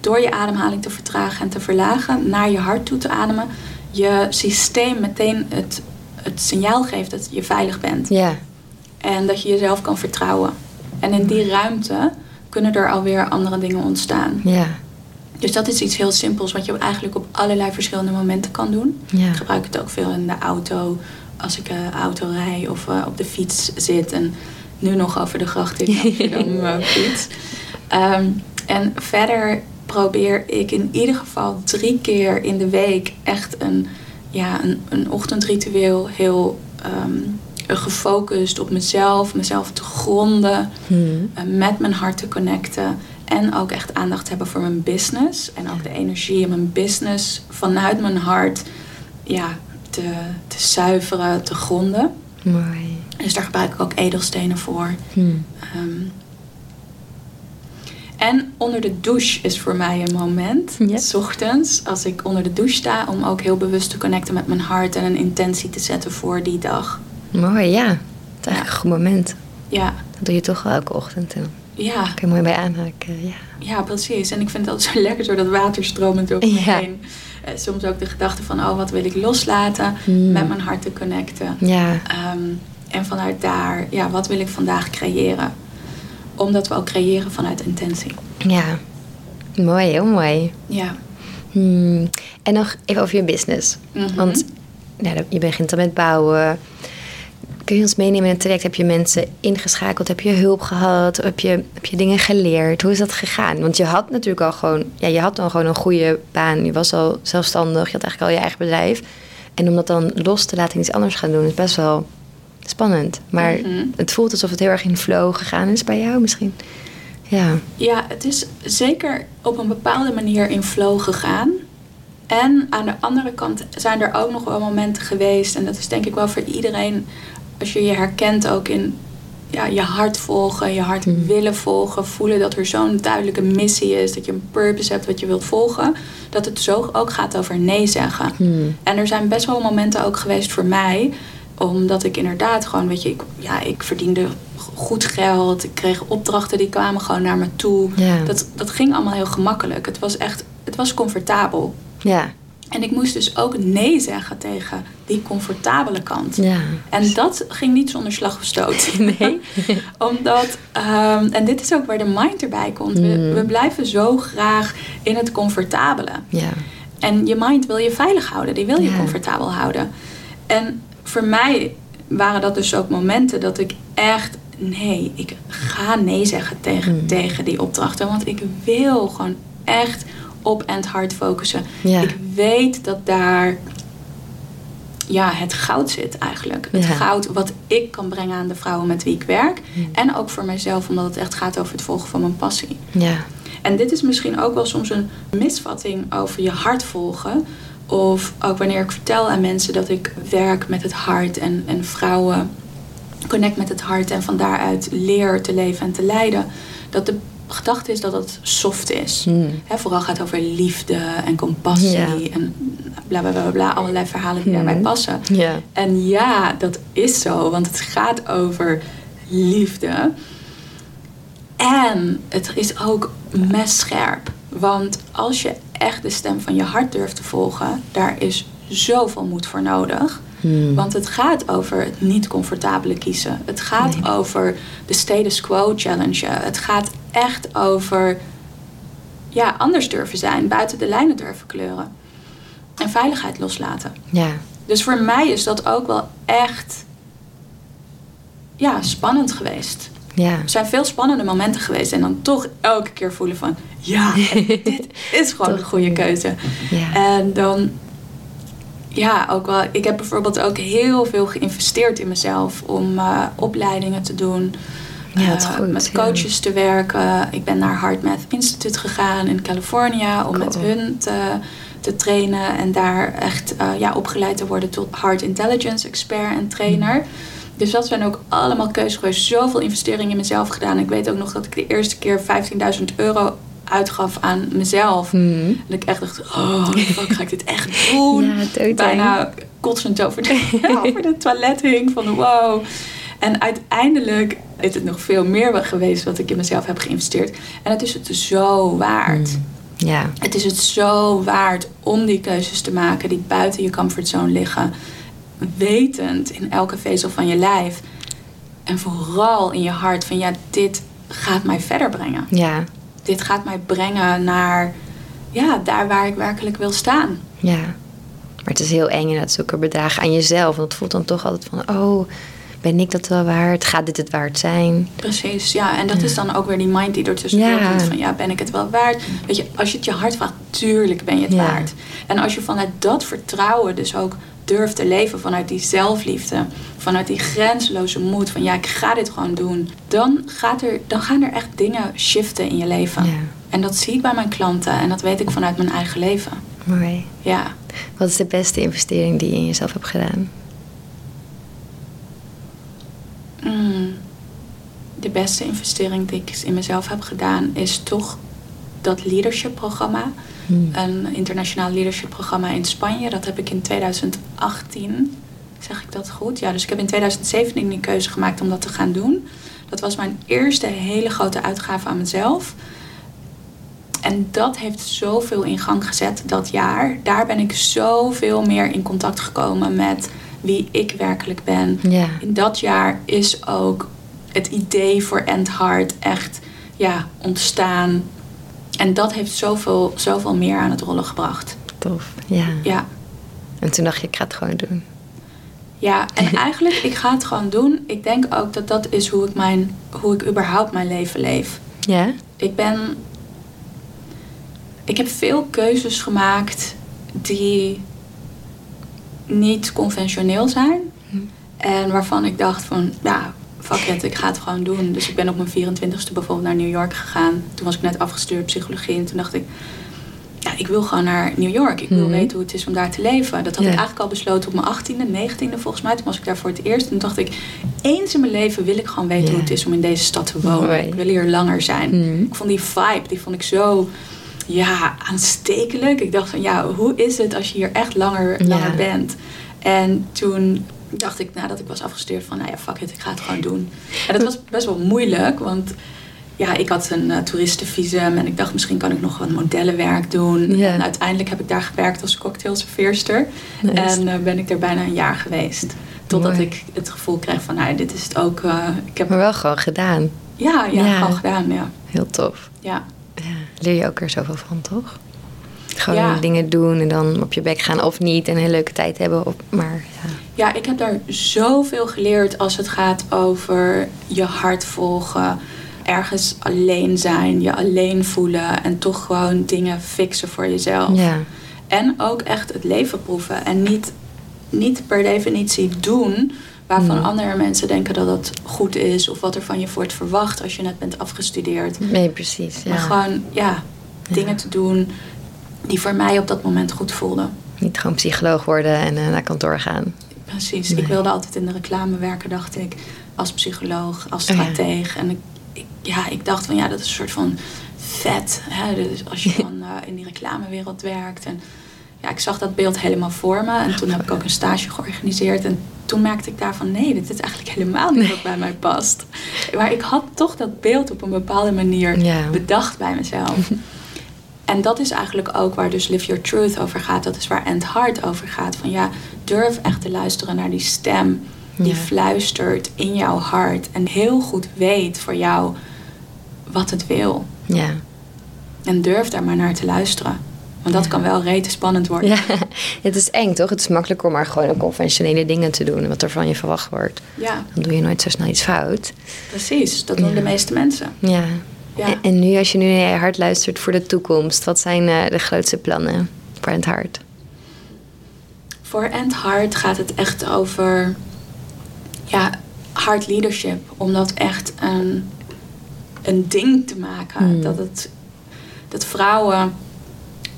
Speaker 1: door je ademhaling te vertragen en te verlagen, naar je hart toe te ademen, je systeem meteen het, het signaal geeft dat je veilig bent.
Speaker 2: ja,
Speaker 1: En dat je jezelf kan vertrouwen. En in die ruimte kunnen er alweer andere dingen ontstaan.
Speaker 2: ja,
Speaker 1: Dus dat is iets heel simpels wat je eigenlijk op allerlei verschillende momenten kan doen.
Speaker 2: ja.
Speaker 1: Ik gebruik het ook veel in de auto, als ik uh, auto rij of uh, op de fiets zit. En nu nog over de gracht in Amsterdam *laughs* fiets. Um, en verder probeer ik in ieder geval drie keer in de week echt een, ja, een, een ochtendritueel heel um, gefocust op mezelf, mezelf te gronden,
Speaker 2: Hmm.
Speaker 1: met mijn hart te connecten. En ook echt aandacht hebben voor mijn business. En ook de energie in mijn business vanuit mijn hart ja, te, te zuiveren, te gronden.
Speaker 2: Mooi.
Speaker 1: Dus daar gebruik ik ook edelstenen voor.
Speaker 2: Hmm.
Speaker 1: Um, en onder de douche is voor mij een moment,
Speaker 2: Ja.
Speaker 1: s ochtends, als ik onder de douche sta, om ook heel bewust te connecten met mijn hart en een intentie te zetten voor die dag.
Speaker 2: Mooi, ja. Het is eigenlijk
Speaker 1: Ja.
Speaker 2: een goed moment.
Speaker 1: Ja,
Speaker 2: Dat doe je toch wel elke ochtend. En
Speaker 1: ja,
Speaker 2: kan je mooi bij aanhaken. Ja.
Speaker 1: ja, precies. En ik vind het altijd zo lekker, zo dat water stromend door me
Speaker 2: Ja.
Speaker 1: heen. Eh, soms ook de gedachte van, oh, wat wil ik loslaten,
Speaker 2: Hmm.
Speaker 1: met mijn hart te connecten.
Speaker 2: Ja,
Speaker 1: Ehm, en vanuit daar, ja, wat wil ik vandaag creëren? Omdat we ook creëren vanuit intentie.
Speaker 2: ja. Mooi, heel mooi.
Speaker 1: Ja.
Speaker 2: Hmm. En nog even over je business.
Speaker 1: Mhm.
Speaker 2: Want nou, je begint dan met bouwen. Kun je ons meenemen in het traject? Heb je mensen ingeschakeld? Heb je hulp gehad? Heb je, heb je dingen geleerd? Hoe is dat gegaan? Want je had natuurlijk al gewoon... Ja, je had dan gewoon een goede baan. Je was al zelfstandig. Je had eigenlijk al je eigen bedrijf. En om dat dan los te laten en iets anders gaan doen... is best wel spannend. Maar
Speaker 1: Mhm.
Speaker 2: het voelt alsof het heel erg in flow gegaan is bij jou misschien. Ja.
Speaker 1: Ja, het is zeker op een bepaalde manier in flow gegaan. En aan de andere kant zijn er ook nog wel momenten geweest. En dat is denk ik wel voor iedereen. Als je je herkent ook in ja, je hart volgen, je hart
Speaker 2: Mhm.
Speaker 1: willen volgen. Voelen dat er zo'n duidelijke missie is. Dat je een purpose hebt wat je wilt volgen. Dat het zo ook gaat over nee zeggen.
Speaker 2: Hmm.
Speaker 1: En er zijn best wel momenten ook geweest voor mij. Omdat ik inderdaad gewoon, weet je, ik, ja, ik verdiende goed geld. Ik kreeg opdrachten die kwamen gewoon naar me toe. Dat, dat ging allemaal heel gemakkelijk. Het was echt, het was comfortabel.
Speaker 2: Ja.
Speaker 1: En ik moest dus ook nee zeggen tegen die comfortabele kant.
Speaker 2: Ja.
Speaker 1: En dat ging niet zonder slag of stoot. *laughs*
Speaker 2: Nee. *laughs*
Speaker 1: Omdat, ehm, en dit is ook waar de mind erbij komt. We,
Speaker 2: Mm.
Speaker 1: we blijven zo graag in het comfortabele.
Speaker 2: Ja.
Speaker 1: En je mind wil je veilig houden, die wil je
Speaker 2: Ja.
Speaker 1: comfortabel houden. En voor mij waren dat dus ook momenten dat ik echt, nee, ik ga nee zeggen tegen,
Speaker 2: Hmm.
Speaker 1: tegen die opdrachten. Want ik wil gewoon echt op en het hard focussen.
Speaker 2: Ja.
Speaker 1: Ik weet dat daar ja, het goud zit eigenlijk. Het
Speaker 2: Ja.
Speaker 1: goud wat ik kan brengen aan de vrouwen met wie ik werk. En ook voor mijzelf, omdat het echt gaat over het volgen van mijn passie.
Speaker 2: Ja.
Speaker 1: En dit is misschien ook wel soms een misvatting over je hart volgen. Of ook wanneer ik vertel aan mensen dat ik werk met het hart en, en vrouwen connect met het hart en van daaruit leer te leven en te leiden. Dat de gedachte is dat het soft is.
Speaker 2: Hmm.
Speaker 1: Hè, vooral gaat over liefde en compassie en bla bla bla bla. Allerlei verhalen die daarbij
Speaker 2: Hmm.
Speaker 1: passen. En ja, dat is zo, want het gaat over liefde. En het is ook messcherp. Want als je echt de stem van je hart durft te volgen, daar is zoveel moed voor nodig.
Speaker 2: Hmm.
Speaker 1: Want het gaat over het niet comfortabele kiezen. Het gaat
Speaker 2: Nee.
Speaker 1: over de status quo challenge. Het gaat echt over ja, anders durven zijn, buiten de lijnen durven kleuren. En veiligheid loslaten.
Speaker 2: Ja.
Speaker 1: Dus voor mij is dat ook wel echt ja, spannend geweest.
Speaker 2: Ja.
Speaker 1: Er zijn veel spannende momenten geweest. En dan toch elke keer voelen van... Ja, *laughs* dit is gewoon de goede
Speaker 2: goed.
Speaker 1: keuze.
Speaker 2: Ja.
Speaker 1: En dan... Ja, ook wel... Ik heb bijvoorbeeld ook heel veel geïnvesteerd in mezelf. Om eh, opleidingen te doen.
Speaker 2: Ja, dat
Speaker 1: eh,
Speaker 2: goed,
Speaker 1: met
Speaker 2: ja.
Speaker 1: coaches te werken. Ik ben naar Heart Math Institute gegaan in California. Om met hun te, te trainen. En daar echt eh, ja, opgeleid te worden tot Heart Intelligence expert en trainer.
Speaker 2: Mm.
Speaker 1: Dus dat zijn ook allemaal keuzes geweest. Zoveel investeringen in mezelf gedaan. Ik weet ook nog dat ik de eerste keer 15.000 euro uitgaf aan mezelf. En ik echt dacht, oh, fuck, ga ik dit echt doen?
Speaker 2: Ja.
Speaker 1: Bijna kotsend over de, *laughs* *laughs* over de toilet hing van wow. En uiteindelijk is het nog veel meer geweest wat ik in mezelf heb geïnvesteerd. En het is het zo waard.
Speaker 2: Mm. Ja.
Speaker 1: Het is het zo waard om die keuzes te maken die buiten je comfortzone liggen. Wetend in elke vezel van je lijf. En vooral in je hart van ja, dit gaat mij verder brengen.
Speaker 2: Ja.
Speaker 1: Dit gaat mij brengen naar ja, daar waar ik werkelijk wil staan.
Speaker 2: Ja. Maar het is heel eng inderdaad, zulke bedragen aan jezelf. Want het voelt dan toch altijd van, oh, ben ik dat wel waard? Gaat dit het waard zijn?
Speaker 1: Precies, ja. En dat is dan ook weer die mind die er tussen
Speaker 2: Ja.
Speaker 1: komt. Van ja, ben ik het wel waard? Weet je, als je het je hart vraagt, tuurlijk ben je het
Speaker 2: Ja.
Speaker 1: waard. En als je vanuit dat vertrouwen dus ook durft te leven, vanuit die zelfliefde, vanuit die grenzeloze moed van ja, ik ga dit gewoon doen. Dan, gaat er, dan gaan er echt dingen shiften in je leven.
Speaker 2: Ja.
Speaker 1: En dat zie ik bij mijn klanten en dat weet ik vanuit mijn eigen leven.
Speaker 2: Mooi.
Speaker 1: Ja.
Speaker 2: Wat is de beste investering die je in jezelf hebt gedaan?
Speaker 1: Mm. De beste investering die ik in mezelf heb gedaan is toch dat leadership programma.
Speaker 2: Hmm.
Speaker 1: Een internationaal leadership programma in Spanje. Dat heb ik in 2018. Zeg ik dat goed? Ja, dus ik heb in 2017 die keuze gemaakt om dat te gaan doen. Dat was mijn eerste hele grote uitgave aan mezelf. En dat heeft zoveel in gang gezet dat jaar. Daar ben ik zoveel meer in contact gekomen met wie ik werkelijk ben.
Speaker 2: Ja.
Speaker 1: In dat jaar is ook het idee voor End Heart echt ja, ontstaan. En dat heeft zoveel, zoveel meer aan het rollen gebracht.
Speaker 2: Tof. Ja.
Speaker 1: Ja,
Speaker 2: En toen dacht je, ik ga het gewoon doen.
Speaker 1: ja en *laughs* eigenlijk, ik ga het gewoon doen. Ik denk ook dat dat is hoe ik, mijn, hoe ik überhaupt mijn leven leef.
Speaker 2: Ja?
Speaker 1: Ik ben. Ik heb veel keuzes gemaakt die niet conventioneel zijn.
Speaker 2: Hm.
Speaker 1: En waarvan ik dacht van, ja, fuck it, ik ga het gewoon doen. Dus ik ben op mijn 24ste bijvoorbeeld naar New York gegaan. Toen was ik net afgestudeerd psychologie. En toen dacht ik, ja, ik wil gewoon naar New York. Ik wil
Speaker 2: Mhm.
Speaker 1: weten hoe het is om daar te leven. Dat had
Speaker 2: Ja.
Speaker 1: ik eigenlijk al besloten op mijn 18e, 19e volgens mij. Toen was ik daar voor het eerst. En toen dacht ik, eens in mijn leven wil ik gewoon weten
Speaker 2: Ja.
Speaker 1: hoe het is om in deze stad te wonen. Ik wil hier langer zijn.
Speaker 2: Mhm.
Speaker 1: Ik vond die vibe, die vond ik zo ja, aanstekelijk. Ik dacht van ja, hoe is het als je hier echt langer,
Speaker 2: Ja.
Speaker 1: langer bent? En toen dacht ik nadat ik was afgestudeerd van nou ja, fuck it, ik ga het gewoon doen. En dat was best wel moeilijk, want ja, ik had een eh, toeristenvisum en ik dacht misschien kan ik nog wat modellenwerk doen. En uiteindelijk heb ik daar gewerkt als cocktailserveerster.
Speaker 2: Nice.
Speaker 1: En eh, ben ik er bijna een jaar geweest. Totdat
Speaker 2: Mooi.
Speaker 1: ik het gevoel kreeg van nou, dit is het ook. eh, ik heb
Speaker 2: Maar wel gewoon gedaan.
Speaker 1: ja, ja,
Speaker 2: Ja.
Speaker 1: gewoon gedaan, ja.
Speaker 2: Heel tof.
Speaker 1: ja.
Speaker 2: Ja. Leer je ook er zoveel van, toch? Gewoon
Speaker 1: Ja.
Speaker 2: dingen doen en dan op je bek gaan of niet. En een leuke tijd hebben. Op, maar ja.
Speaker 1: Ja, ik heb daar zoveel geleerd als het gaat over je hart volgen. Ergens alleen zijn, je alleen voelen en toch gewoon dingen fixen voor jezelf.
Speaker 2: Ja.
Speaker 1: En ook echt het leven proeven. En niet, niet per definitie doen waarvan andere mensen denken dat dat goed is. Of wat er van je wordt verwacht als je net bent afgestudeerd.
Speaker 2: Nee, precies. Ja.
Speaker 1: Maar gewoon, ja,
Speaker 2: Ja.
Speaker 1: dingen te doen die voor mij op dat moment goed voelden.
Speaker 2: Niet gewoon psycholoog worden en eh, naar kantoor gaan.
Speaker 1: Precies.
Speaker 2: Nee.
Speaker 1: Ik wilde altijd in de reclame werken, dacht ik. Als psycholoog, als
Speaker 2: Oh ja.
Speaker 1: strateeg. En ik, ik- ja, ik dacht van ja, dat is een soort van vet. Hè? Dus als je *laughs* dan eh, in die reclamewereld werkt. En ja, ik zag dat beeld helemaal voor me. En toen heb ik ook een stage georganiseerd. En toen merkte ik daarvan nee, dit is eigenlijk helemaal niet wat bij mij past. *laughs* Maar ik had toch dat beeld op een bepaalde manier
Speaker 2: Ja.
Speaker 1: bedacht bij mezelf. *laughs* En dat is eigenlijk ook waar dus Live Your Truth over gaat. Dat is waar End Heart over gaat. Van ja, durf echt te luisteren naar die stem die
Speaker 2: Ja.
Speaker 1: fluistert in jouw hart. En heel goed weet voor jou wat het wil.
Speaker 2: Ja.
Speaker 1: En durf daar maar naar te luisteren. Want dat kan wel rete spannend worden.
Speaker 2: Ja, *laughs* het is eng toch? Het is makkelijker om maar gewoon conventionele dingen te doen. Wat er van je verwacht wordt.
Speaker 1: Ja.
Speaker 2: Dan doe je nooit zo snel iets fout.
Speaker 1: Precies, dat doen
Speaker 2: Ja.
Speaker 1: de meeste mensen.
Speaker 2: Ja.
Speaker 1: Ja.
Speaker 2: En, nu als je nu naar je hart luistert voor de toekomst. Wat zijn eh, de grootste plannen voor hart?
Speaker 1: Voor End Heart gaat het echt over ja, hard leadership. Om dat echt een, een ding te maken.
Speaker 2: Hmm.
Speaker 1: Dat, het, dat vrouwen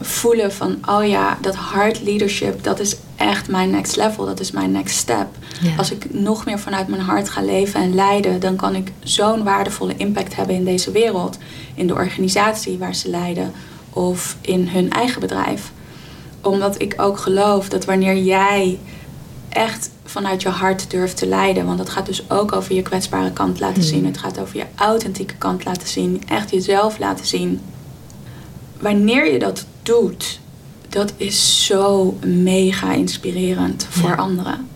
Speaker 1: voelen van, oh ja, dat hard leadership, dat is echt mijn next level. Dat is mijn next step.
Speaker 2: Ja.
Speaker 1: Als ik nog meer vanuit mijn hart ga leven en leiden, dan kan ik zo'n waardevolle impact hebben in deze wereld. In de organisatie waar ze leiden of in hun eigen bedrijf. Omdat ik ook geloof dat wanneer jij echt vanuit je hart durft te leiden, want dat gaat dus ook over je kwetsbare kant laten
Speaker 2: Hmm.
Speaker 1: zien. Het gaat over je authentieke kant laten zien, echt jezelf laten zien. Wanneer je dat doet, dat is zo mega inspirerend voor
Speaker 2: Ja.
Speaker 1: anderen.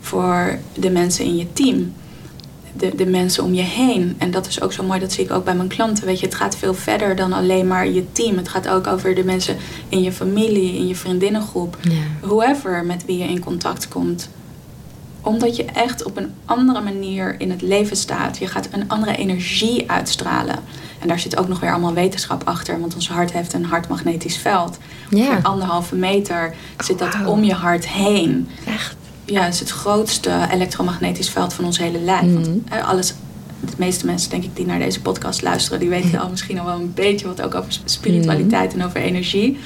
Speaker 1: Voor de mensen in je team. De, de mensen om je heen. En dat is ook zo mooi, dat zie ik ook bij mijn klanten. Weet je, het gaat veel verder dan alleen maar je team. Het gaat ook over de mensen in je familie, in je vriendinnengroep.
Speaker 2: Ja.
Speaker 1: Whoever met wie je in contact komt. Omdat je echt op een andere manier in het leven staat. Je gaat een andere energie uitstralen. En daar zit ook nog weer allemaal wetenschap achter. Want ons hart heeft een hartmagnetisch veld.
Speaker 2: Ja.
Speaker 1: Van anderhalve meter zit dat om je hart heen.
Speaker 2: Echt?
Speaker 1: Ja, het is het grootste elektromagnetisch veld van ons hele lijf. Want eh, alles, de meeste mensen denk ik die naar deze podcast luisteren, die weten al misschien al wel een beetje wat ook over spiritualiteit en over energie.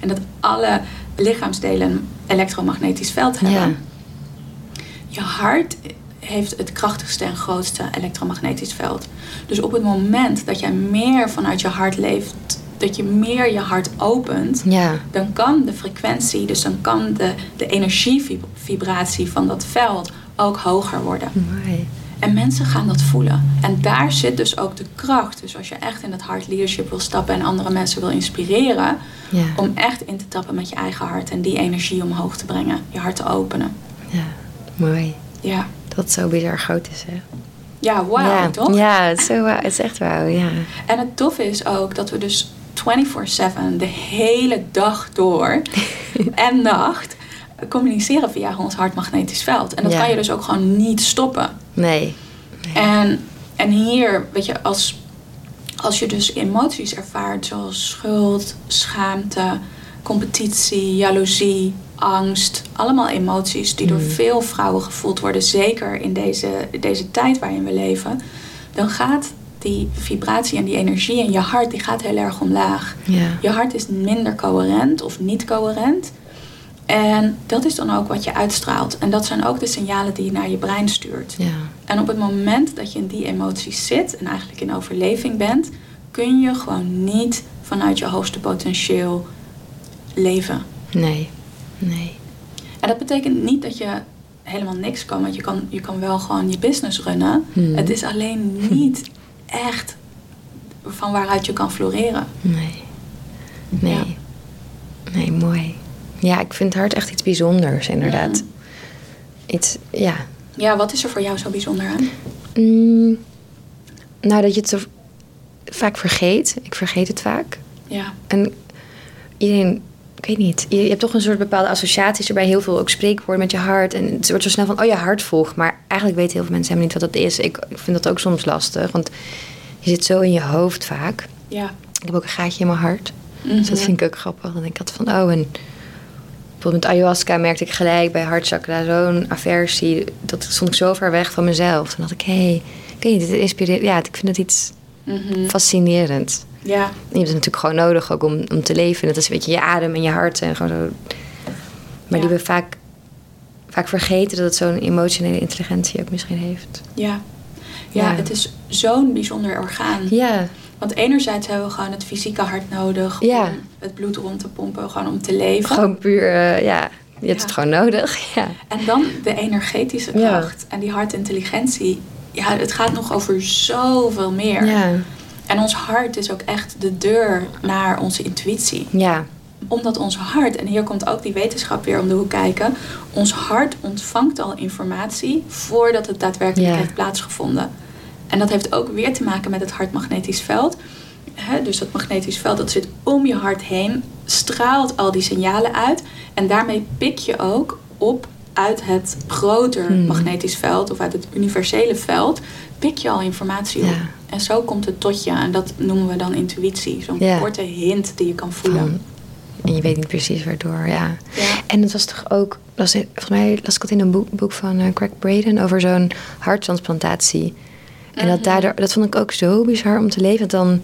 Speaker 1: En dat alle lichaamsdelen een elektromagnetisch veld hebben.
Speaker 2: Ja.
Speaker 1: Je hart heeft het krachtigste en grootste elektromagnetisch veld. Dus op het moment dat jij meer vanuit je hart leeft, dat je meer je hart opent,
Speaker 2: Ja.
Speaker 1: dan kan de frequentie, dus dan kan de, de energievibratie van dat veld ook hoger worden.
Speaker 2: Mooi.
Speaker 1: En mensen gaan dat voelen. En daar zit dus ook de kracht. Dus als je echt in dat hard leadership wil stappen en andere mensen wil inspireren,
Speaker 2: Ja.
Speaker 1: om echt in te tappen met je eigen hart en die energie omhoog te brengen, je hart te openen.
Speaker 2: ja. Mooi.
Speaker 1: Ja,
Speaker 2: Dat zo bizar groot is, hè?
Speaker 1: ja wauw,
Speaker 2: ja.
Speaker 1: toch?
Speaker 2: Ja, het is, zo, wauw. het is echt wauw, ja.
Speaker 1: En het toffe is ook dat we dus 24/7 de hele dag door *laughs* en nacht communiceren via ons hartmagnetisch veld. En dat
Speaker 2: Ja.
Speaker 1: kan je dus ook gewoon niet stoppen.
Speaker 2: Nee.
Speaker 1: En, en hier, weet je, als, als je dus emoties ervaart zoals schuld, schaamte, competitie, jaloezie, angst. Allemaal emoties die door
Speaker 2: Mhm.
Speaker 1: veel vrouwen gevoeld worden, zeker in deze, deze tijd waarin we leven. Dan gaat die vibratie en die energie in je hart, die gaat heel erg omlaag. Je hart is minder coherent of niet coherent. En dat is dan ook wat je uitstraalt. En dat zijn ook de signalen die je naar je brein stuurt.
Speaker 2: Ja.
Speaker 1: En op het moment dat je in die emoties zit en eigenlijk in overleving bent, kun je gewoon niet vanuit je hoogste potentieel leven.
Speaker 2: Nee. Nee.
Speaker 1: En dat betekent niet dat je helemaal niks kan, want je kan, je kan wel gewoon je business runnen.
Speaker 2: Hmm.
Speaker 1: Het is alleen *laughs* niet echt van waaruit je kan floreren.
Speaker 2: Nee. Nee.
Speaker 1: Ja.
Speaker 2: Nee, mooi. Ja, ik vind het hart echt iets bijzonders, inderdaad.
Speaker 1: Mhm.
Speaker 2: Iets, ja.
Speaker 1: Ja, wat is er voor jou zo bijzonder aan?
Speaker 2: Mm, nou, dat je het zo vaak vergeet. Ik vergeet het vaak.
Speaker 1: Ja,
Speaker 2: En iedereen, ik weet niet, je, je hebt toch een soort bepaalde associaties erbij. Heel veel ook spreekwoorden met je hart. En het wordt zo snel van, oh je hart volgt. Maar eigenlijk weten heel veel mensen helemaal niet wat dat is. Ik, ik vind dat ook soms lastig, want je zit zo in je hoofd vaak.
Speaker 1: ja.
Speaker 2: Ik heb ook een gaatje in mijn hart.
Speaker 1: Mhm.
Speaker 2: Dus dat vind ik ook grappig. Dan denk ik altijd van, oh, en bijvoorbeeld met ayahuasca merkte ik gelijk bij hartchakra zo'n aversie. Dat stond ik zo ver weg van mezelf. Toen dacht ik, hé, hey, ik weet niet, dit inspireert. Ja, ik vind het iets
Speaker 1: Mhm.
Speaker 2: fascinerend.
Speaker 1: Ja,
Speaker 2: En je hebt het natuurlijk gewoon nodig ook om, om te leven. Dat is weet je, je adem en je hart en gewoon zo. Maar
Speaker 1: Ja.
Speaker 2: die we vaak, vaak vergeten dat het zo'n emotionele intelligentie ook misschien heeft.
Speaker 1: ja. Ja,
Speaker 2: Ja.
Speaker 1: het is zo'n bijzonder orgaan.
Speaker 2: Ja,
Speaker 1: Want enerzijds hebben we gewoon het fysieke hart nodig
Speaker 2: Ja.
Speaker 1: om het bloed rond te pompen, gewoon om te leven.
Speaker 2: gewoon puur, eh, ja, je hebt het gewoon nodig. *laughs* Ja,
Speaker 1: En dan de energetische kracht en die hartintelligentie. Ja, het gaat nog over zoveel meer.
Speaker 2: ja,
Speaker 1: En ons hart is ook echt de deur naar onze intuïtie.
Speaker 2: ja,
Speaker 1: Omdat ons hart, en hier komt ook die wetenschap weer om de hoek kijken, ons hart ontvangt al informatie voordat het daadwerkelijk
Speaker 2: Ja.
Speaker 1: heeft plaatsgevonden. En dat heeft ook weer te maken met het hartmagnetisch veld. dus dat magnetisch veld dat zit om je hart heen, straalt al die signalen uit. En daarmee pik je ook op uit het groter
Speaker 2: Hmm.
Speaker 1: magnetisch veld of uit het universele veld, pik je al informatie op. En zo komt het tot je. En dat noemen we dan intuïtie. Zo'n
Speaker 2: Ja.
Speaker 1: korte hint die je kan voelen.
Speaker 2: Van- en je weet niet precies waardoor, ja.
Speaker 1: Ja.
Speaker 2: En het was toch ook, was, volgens mij las ik het in een boek, boek van eh, Craig Braden over zo'n harttransplantatie. En dat
Speaker 1: Mhm.
Speaker 2: daardoor, dat vond ik ook zo bizar om te leven. Dat dan,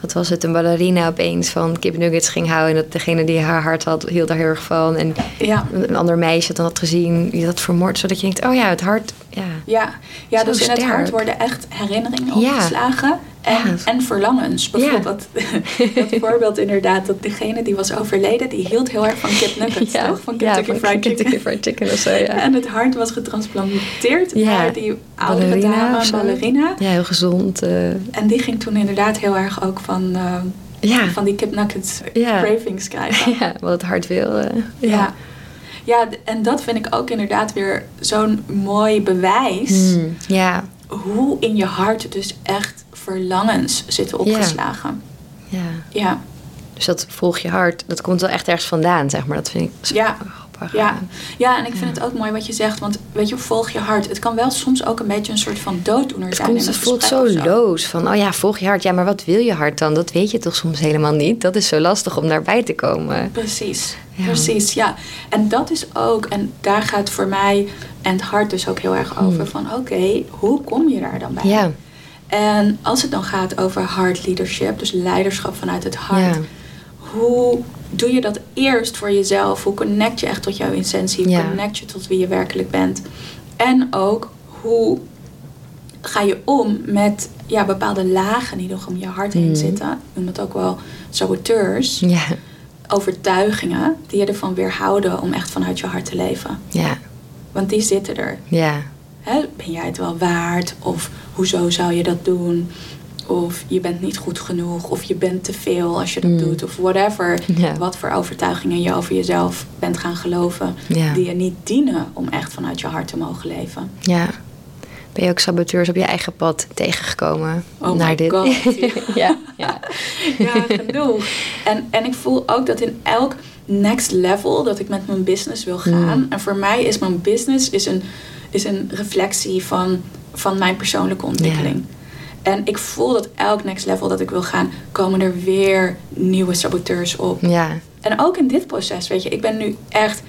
Speaker 2: wat was het, een ballerina opeens van kipnuggets ging houden. En dat degene die haar hart had, hield daar heel erg van. En
Speaker 1: Ja.
Speaker 2: een ander meisje dan had gezien, die dat vermoord. Zodat je denkt, oh ja, het hart, ja.
Speaker 1: Ja, ja
Speaker 2: Zo
Speaker 1: dus in het hart worden echt herinneringen
Speaker 2: Ja.
Speaker 1: opgeslagen. En,
Speaker 2: Ja.
Speaker 1: en verlangens. Bijvoorbeeld *laughs* dat voorbeeld inderdaad. Dat degene die was overleden, die hield heel erg van kip nuggets, toch? Van
Speaker 2: ja,
Speaker 1: Fried Chicken.
Speaker 2: Fried Chicken of zo, ja.
Speaker 1: En het hart was getransplanteerd
Speaker 2: Ja.
Speaker 1: naar die oudere
Speaker 2: Ballerina
Speaker 1: dame, ballerina.
Speaker 2: Ja, heel gezond. eh,
Speaker 1: En die ging toen inderdaad heel erg ook van,
Speaker 2: ja.
Speaker 1: van die kip nuggets
Speaker 2: Ja.
Speaker 1: cravings krijgen. *laughs*
Speaker 2: ja, wat het hart wil. eh,
Speaker 1: Ja. Ja, en dat vind ik ook inderdaad weer zo'n mooi bewijs.
Speaker 2: Hmm, ja,
Speaker 1: Hoe in je hart dus echt verlangens zitten
Speaker 2: Ja.
Speaker 1: opgeslagen.
Speaker 2: ja.
Speaker 1: Ja,
Speaker 2: Dus dat volg je hart, dat komt wel echt ergens vandaan, zeg maar. Dat vind ik zo
Speaker 1: Ja. ja. ja en ik vind het ook mooi wat je zegt. Want weet je, volg je hart. Het kan wel soms ook een beetje een soort van dooddoener
Speaker 2: Het,
Speaker 1: zijn.
Speaker 2: komt, het voelt zo
Speaker 1: of
Speaker 2: loos. Van, oh ja, volg je hart. Ja, maar wat wil je hart dan? Dat weet je toch soms helemaal niet? Dat is zo lastig om daarbij te komen.
Speaker 1: Precies,
Speaker 2: Ja.
Speaker 1: precies, ja. En dat is ook, en daar gaat voor mij en het hart dus ook heel erg over. Van oké, hoe kom je daar dan bij?
Speaker 2: Hmm. Ja,
Speaker 1: En als het dan gaat over heart leadership, dus leiderschap vanuit het hart.
Speaker 2: Ja.
Speaker 1: Hoe doe je dat eerst voor jezelf? Hoe connect je echt tot jouw essentie? Hoe
Speaker 2: Ja.
Speaker 1: connect je tot wie je werkelijk bent? En ook hoe ga je om met ja, bepaalde lagen die nog om je hart heen
Speaker 2: Mhm.
Speaker 1: zitten? Ik noem dat ook wel saboteurs.
Speaker 2: ja,
Speaker 1: Overtuigingen die je ervan weerhouden om echt vanuit je hart te leven.
Speaker 2: ja,
Speaker 1: Want die zitten er.
Speaker 2: ja.
Speaker 1: Ben jij het wel waard? Of hoezo zou je dat doen? Of je bent niet goed genoeg? Of je bent te veel als je dat
Speaker 2: Mm.
Speaker 1: doet? Of whatever. Wat voor overtuigingen je over jezelf bent gaan geloven. Die je niet dienen om echt vanuit je hart te mogen leven.
Speaker 2: ja. Ben je ook saboteurs op je eigen pad tegengekomen?
Speaker 1: Oh
Speaker 2: naar
Speaker 1: my
Speaker 2: dit?
Speaker 1: God. *laughs*
Speaker 2: ja, ja. *laughs*
Speaker 1: Ja, genoeg. En, en ik voel ook dat in elk next level dat ik met mijn business wil gaan.
Speaker 2: Mm.
Speaker 1: En voor mij is mijn business is een, is een reflectie van, van mijn persoonlijke ontwikkeling. En ik voel dat elk next level dat ik wil gaan, komen er weer nieuwe saboteurs op.
Speaker 2: ja.
Speaker 1: En ook in dit proces, weet je, ik ben nu echt.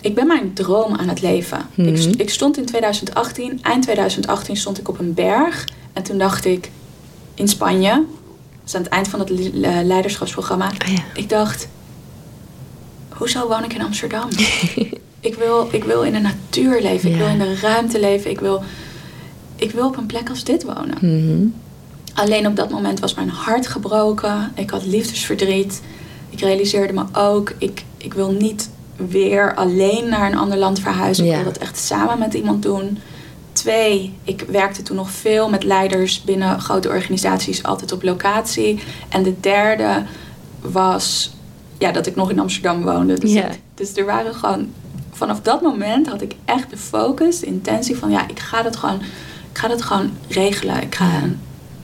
Speaker 1: Ik ben mijn droom aan het leven.
Speaker 2: Mhm.
Speaker 1: ik, st- ik stond in 2018, eind 2018 stond ik op een berg. En toen dacht ik, in Spanje, dus aan het eind van het le- leiderschapsprogramma.
Speaker 2: Oh ja.
Speaker 1: Ik dacht, hoezo woon ik in Amsterdam? *laughs* ik, wil, ik wil in de natuur leven, ik
Speaker 2: Ja.
Speaker 1: wil in de ruimte leven, ik wil, ik wil op een plek als dit wonen.
Speaker 2: Mhm.
Speaker 1: Alleen op dat moment was mijn hart gebroken. Ik had liefdesverdriet. Ik realiseerde me ook, ik, ik wil niet weer alleen naar een ander land verhuizen. Ik
Speaker 2: Ja.
Speaker 1: wil dat echt samen met iemand doen. Twee, ik werkte toen nog veel met leiders binnen grote organisaties, altijd op locatie. En de derde was ja, dat ik nog in Amsterdam woonde. Dus,
Speaker 2: Ja.
Speaker 1: ik- dus er waren gewoon, vanaf dat moment had ik echt de focus, de intentie van ja, ik ga dat gewoon, ik ga dat gewoon regelen. Ik ga een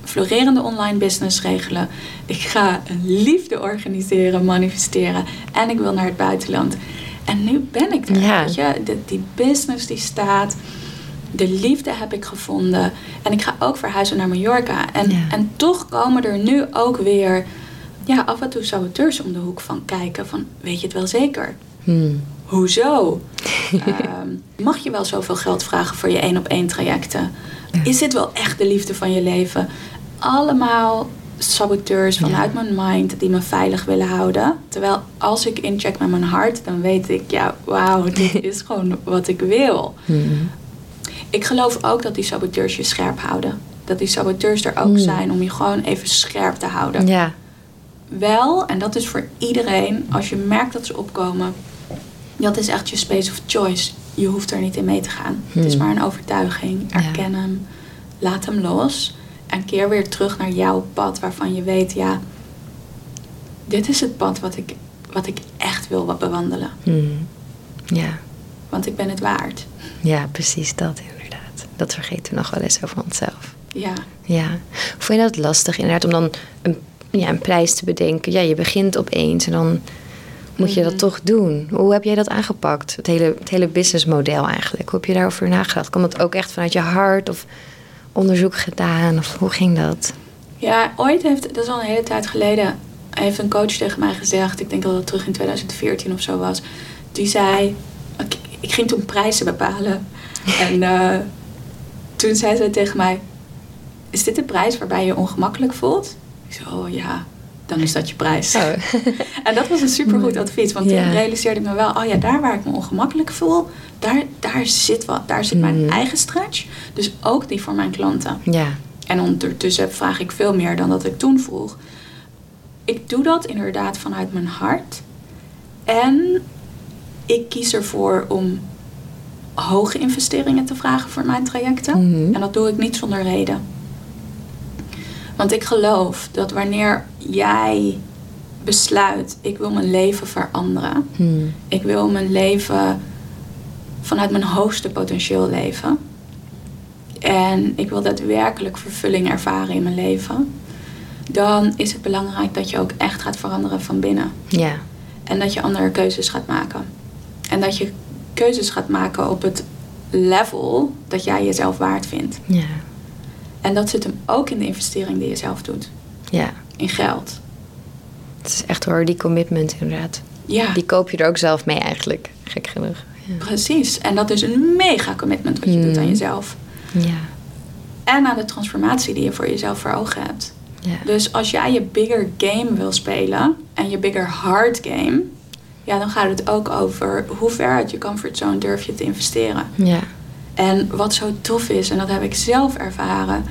Speaker 1: florerende online business regelen. Ik ga een liefde organiseren, manifesteren. En ik wil naar het buitenland. En nu ben ik er.
Speaker 2: Ja.
Speaker 1: Weet je? De, die business die staat. De liefde heb ik gevonden. En ik ga ook verhuizen naar Mallorca. En,
Speaker 2: Ja.
Speaker 1: en toch komen er nu ook weer ja, af en toe saboteurs om de hoek van kijken. Van, weet je het wel zeker?
Speaker 2: Hmm.
Speaker 1: Hoezo? *laughs* Ehm, mag je wel zoveel geld vragen voor je één op één trajecten?
Speaker 2: Ja.
Speaker 1: Is dit wel echt de liefde van je leven? Allemaal saboteurs vanuit mijn mind die me veilig willen houden. Terwijl als ik incheck met mijn hart, dan weet ik, ja, wauw, dit *laughs* is gewoon wat ik wil.
Speaker 2: Hmm.
Speaker 1: Ik geloof ook dat die saboteurs je scherp houden. Dat die saboteurs er ook
Speaker 2: Hmm.
Speaker 1: zijn om je gewoon even scherp te houden
Speaker 2: Ja,
Speaker 1: wel, en dat is voor iedereen, als je merkt dat ze opkomen, dat is echt je space of choice. Je hoeft er niet in mee te gaan. Het is
Speaker 2: Hmm.
Speaker 1: maar een overtuiging.
Speaker 2: Ja.
Speaker 1: Erken hem, laat hem los en keer weer terug naar jouw pad waarvan je weet, ja, dit is het pad wat ik, wat ik echt wil bewandelen.
Speaker 2: Hmm. ja.
Speaker 1: Want ik ben het waard.
Speaker 2: ja, precies dat inderdaad. Dat vergeten we nog wel eens over onszelf.
Speaker 1: Ja.
Speaker 2: Ja. Vond je dat lastig inderdaad om dan een, ja, een prijs te bedenken? Ja, je begint opeens en dan moet je dat
Speaker 1: Mhm.
Speaker 2: toch doen. Hoe heb jij dat aangepakt? Het hele, het hele businessmodel eigenlijk. Hoe heb je daarover nagedacht? Kwam dat ook echt vanuit je hart of onderzoek gedaan? Of hoe ging dat?
Speaker 1: Ja, ooit heeft, dat is al een hele tijd geleden, heeft een coach tegen mij gezegd, ik denk dat het terug in 2014 of zo was, die zei, ik, ik ging toen prijzen bepalen. *laughs* en eh, toen zei ze tegen mij, is dit de prijs waarbij je je ongemakkelijk voelt? Ik zei, oh ja, dan is dat je prijs.
Speaker 2: Oh. *laughs*
Speaker 1: En dat was een supergoed advies, want toen realiseerde ik me wel, oh ja, daar waar ik me ongemakkelijk voel, daar, daar zit wat, daar zit mijn
Speaker 2: Mhm.
Speaker 1: eigen stretch, dus ook die voor mijn klanten.
Speaker 2: Ja,
Speaker 1: En ondertussen vraag ik veel meer dan dat ik toen vroeg. Ik doe dat inderdaad vanuit mijn hart. En ik kies ervoor om hoge investeringen te vragen voor mijn trajecten.
Speaker 2: Mhm.
Speaker 1: En dat doe ik niet zonder reden. Want ik geloof dat wanneer jij besluit, ik wil mijn leven veranderen.
Speaker 2: Hmm.
Speaker 1: Ik wil mijn leven vanuit mijn hoogste potentieel leven. En ik wil daadwerkelijk vervulling ervaren in mijn leven. Dan is het belangrijk dat je ook echt gaat veranderen van binnen.
Speaker 2: ja,
Speaker 1: En dat je andere keuzes gaat maken. En dat je keuzes gaat maken op het level dat jij jezelf waard vindt.
Speaker 2: ja,
Speaker 1: En dat zit hem ook in de investering die je zelf doet.
Speaker 2: ja.
Speaker 1: In geld.
Speaker 2: Het is echt hoor, die commitment inderdaad.
Speaker 1: Ja,
Speaker 2: Die koop je er ook zelf mee eigenlijk, gek genoeg. Ja.
Speaker 1: precies. En dat is een mega commitment wat je doet aan
Speaker 2: Mm.
Speaker 1: jezelf.
Speaker 2: Ja,
Speaker 1: En aan de transformatie die je voor jezelf voor ogen hebt.
Speaker 2: ja.
Speaker 1: Dus als jij je bigger game wil spelen en je bigger hard game, ja, dan gaat het ook over hoe ver uit je comfortzone durf je te investeren.
Speaker 2: ja.
Speaker 1: En wat zo tof is, en dat heb ik zelf ervaren.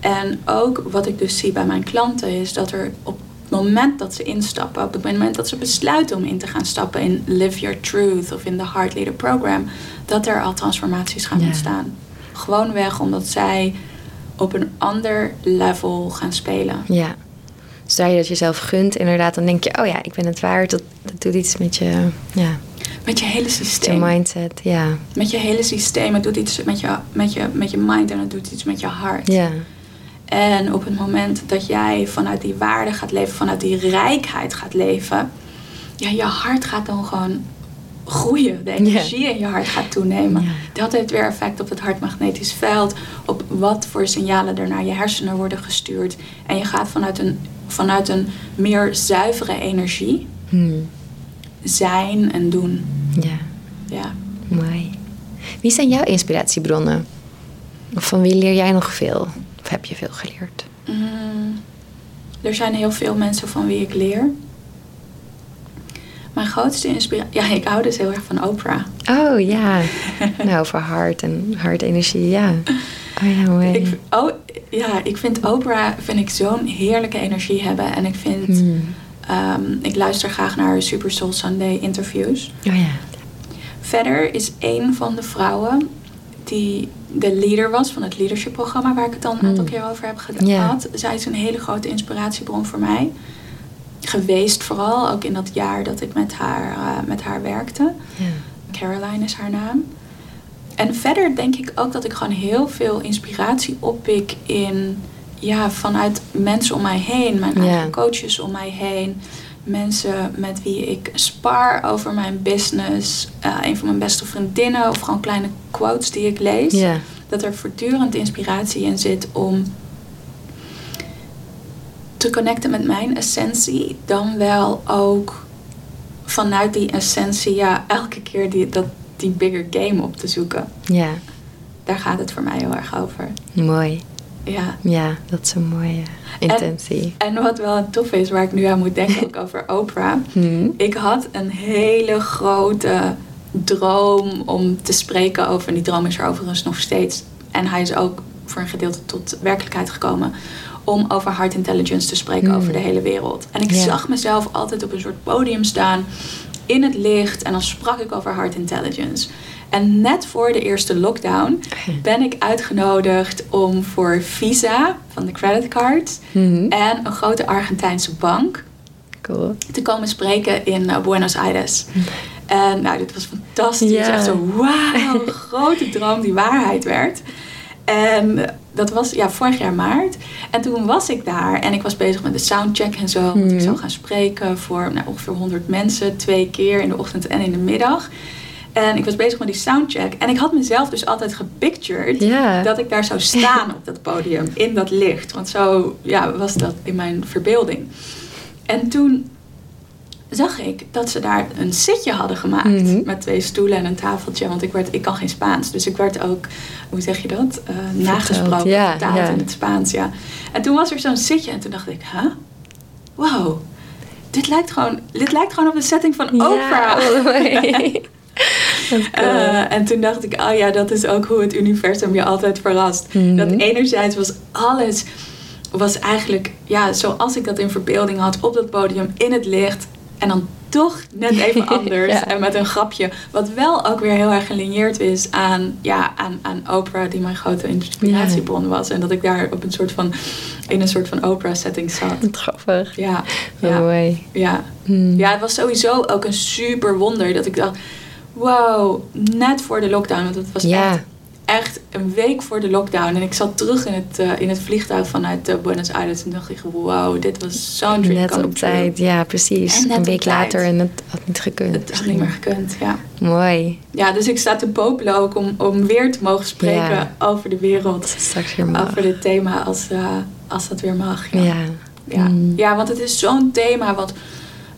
Speaker 1: En ook wat ik dus zie bij mijn klanten, is dat er op het moment dat ze instappen, op het moment dat ze besluiten om in te gaan stappen in Live Your Truth of in de Heart Leader Program, dat er al transformaties gaan
Speaker 2: Ja.
Speaker 1: ontstaan. Gewoonweg omdat zij op een ander level gaan spelen.
Speaker 2: Ja. Zodra je dat jezelf gunt, inderdaad, dan denk je, oh ja, ik ben het waard. Dat, dat doet iets met je, ja,
Speaker 1: Met je hele
Speaker 2: met je
Speaker 1: systeem.
Speaker 2: mindset. Ja,
Speaker 1: Met je hele systeem. Het doet iets met je, met, je, met je mind en het doet iets met je hart.
Speaker 2: ja,
Speaker 1: En op het moment dat jij vanuit die waarde gaat leven, vanuit die rijkheid gaat leven, ja, je hart gaat dan gewoon groeien. De energie in je hart gaat toenemen. Dat heeft weer effect op het hartmagnetisch veld, op wat voor signalen er naar je hersenen worden gestuurd. En je gaat vanuit een, vanuit een meer zuivere energie
Speaker 2: Hmm.
Speaker 1: zijn en doen.
Speaker 2: ja,
Speaker 1: Ja.
Speaker 2: mooi. Wie zijn jouw inspiratiebronnen? Of van wie leer jij nog veel? Of heb je veel geleerd?
Speaker 1: Mm, er zijn heel veel mensen van wie ik leer. Mijn grootste inspiratie... Ja, ik hou dus heel erg van Oprah.
Speaker 2: Oh ja, *laughs* nou voor hart en hartenergie, ja. Oh ja.
Speaker 1: Ik, oh, ja, ik vind Oprah vind ik zo'n heerlijke energie hebben. En ik vind...
Speaker 2: Hmm.
Speaker 1: ehm, ik luister graag naar Super Soul Sunday interviews.
Speaker 2: Oh ja,
Speaker 1: Verder is een van de vrouwen die de leader was van het leadership programma waar ik het al een aantal
Speaker 2: Hmm.
Speaker 1: keer over heb gehad. Zij is een hele grote inspiratiebron voor mij. Geweest vooral, ook in dat jaar dat ik met haar, eh, met haar werkte. Caroline is haar naam. En verder denk ik ook dat ik gewoon heel veel inspiratie oppik in, ja, vanuit mensen om mij heen, mijn eigen coaches om mij heen, mensen met wie ik spar over mijn business, eh, een van mijn beste vriendinnen of gewoon kleine quotes die ik lees. Dat er voortdurend inspiratie in zit om te connecten met mijn essentie, dan wel ook vanuit die essentie, ja, elke keer die, dat, die bigger game op te zoeken.
Speaker 2: ja,
Speaker 1: Daar gaat het voor mij heel erg over.
Speaker 2: mooi.
Speaker 1: Ja.
Speaker 2: Ja, dat is een mooie intentie.
Speaker 1: En wat wel tof is, waar ik nu aan moet denken, ook *laughs* over Oprah.
Speaker 2: Hmm.
Speaker 1: Ik had een hele grote droom om te spreken over. En die droom is er overigens nog steeds. En hij is ook voor een gedeelte tot werkelijkheid gekomen. Om over heart intelligence te spreken
Speaker 2: Mm.
Speaker 1: over de hele wereld. En ik zag mezelf altijd op een soort podium staan. In het licht. En dan sprak ik over heart intelligence. En net voor de eerste lockdown ben ik uitgenodigd om voor Visa van de creditcards.
Speaker 2: Mhm.
Speaker 1: En een grote Argentijnse bank
Speaker 2: Cool.
Speaker 1: te komen spreken in eh, Buenos Aires. En nou, dit was fantastisch. Echt zo, wauw, een grote droom die waarheid werd. En dat was ja, vorig jaar maart. En toen was ik daar en ik was bezig met de soundcheck en zo. Want ik
Speaker 2: Mhm.
Speaker 1: zou gaan spreken voor nou, ongeveer 100 mensen. Twee keer in de ochtend en in de middag. En ik was bezig met die soundcheck. En ik had mezelf dus altijd gepictured dat ik daar zou *laughs* staan op dat podium. In dat licht. Want zo ja, was dat in mijn verbeelding. En toen zag ik dat ze daar een zitje hadden gemaakt.
Speaker 2: Mhm.
Speaker 1: Met twee stoelen en een tafeltje. Want ik, werd, ik kan geen Spaans. Dus ik werd ook, hoe zeg je dat? Eh, nagesproken,
Speaker 2: ja,
Speaker 1: vertaald
Speaker 2: ja.
Speaker 1: in het Spaans. Ja. En toen was er zo'n zitje. En toen dacht ik, huh? Wow. Dit lijkt, gewoon, dit lijkt gewoon op de setting van Oprah.
Speaker 2: Ja. Wat *laughs* cool.
Speaker 1: Eh, en toen dacht ik, oh ja, dat is ook hoe het universum je altijd verrast.
Speaker 2: Mhm.
Speaker 1: Dat enerzijds was alles, was eigenlijk, ja, zoals ik dat in verbeelding had, op dat podium, in het licht. En dan toch net even *laughs* anders.
Speaker 2: Ja.
Speaker 1: En met een grapje. Wat wel ook weer heel erg gelineerd is aan, ja, aan, aan Oprah, die mijn grote inspiratiebron was. En dat ik daar op een soort van, in een soort van Oprah setting zat. *laughs*
Speaker 2: Grappig.
Speaker 1: Ja, ja,
Speaker 2: mooi.
Speaker 1: ja.
Speaker 2: Hmm.
Speaker 1: Ja, het was sowieso ook een super wonder dat ik dacht, wow, net voor de lockdown, want het was
Speaker 2: Ja.
Speaker 1: echt, echt een week voor de lockdown. En ik zat terug in het, eh, in het vliegtuig vanuit eh, Buenos Aires en dacht ik, wow, dit was zo'n dream
Speaker 2: Net op tijd, ja precies. Een week
Speaker 1: tijd.
Speaker 2: later en het had niet gekund.
Speaker 1: Het had niet meer gekund, ja.
Speaker 2: Mooi.
Speaker 1: Ja, dus ik sta te popelen ook om, om weer te mogen spreken
Speaker 2: Ja.
Speaker 1: over de wereld.
Speaker 2: Straks weer mag.
Speaker 1: Over dit thema als, eh, als dat weer mag.
Speaker 2: Ja.
Speaker 1: Ja,
Speaker 2: Mm.
Speaker 1: ja want het is zo'n thema wat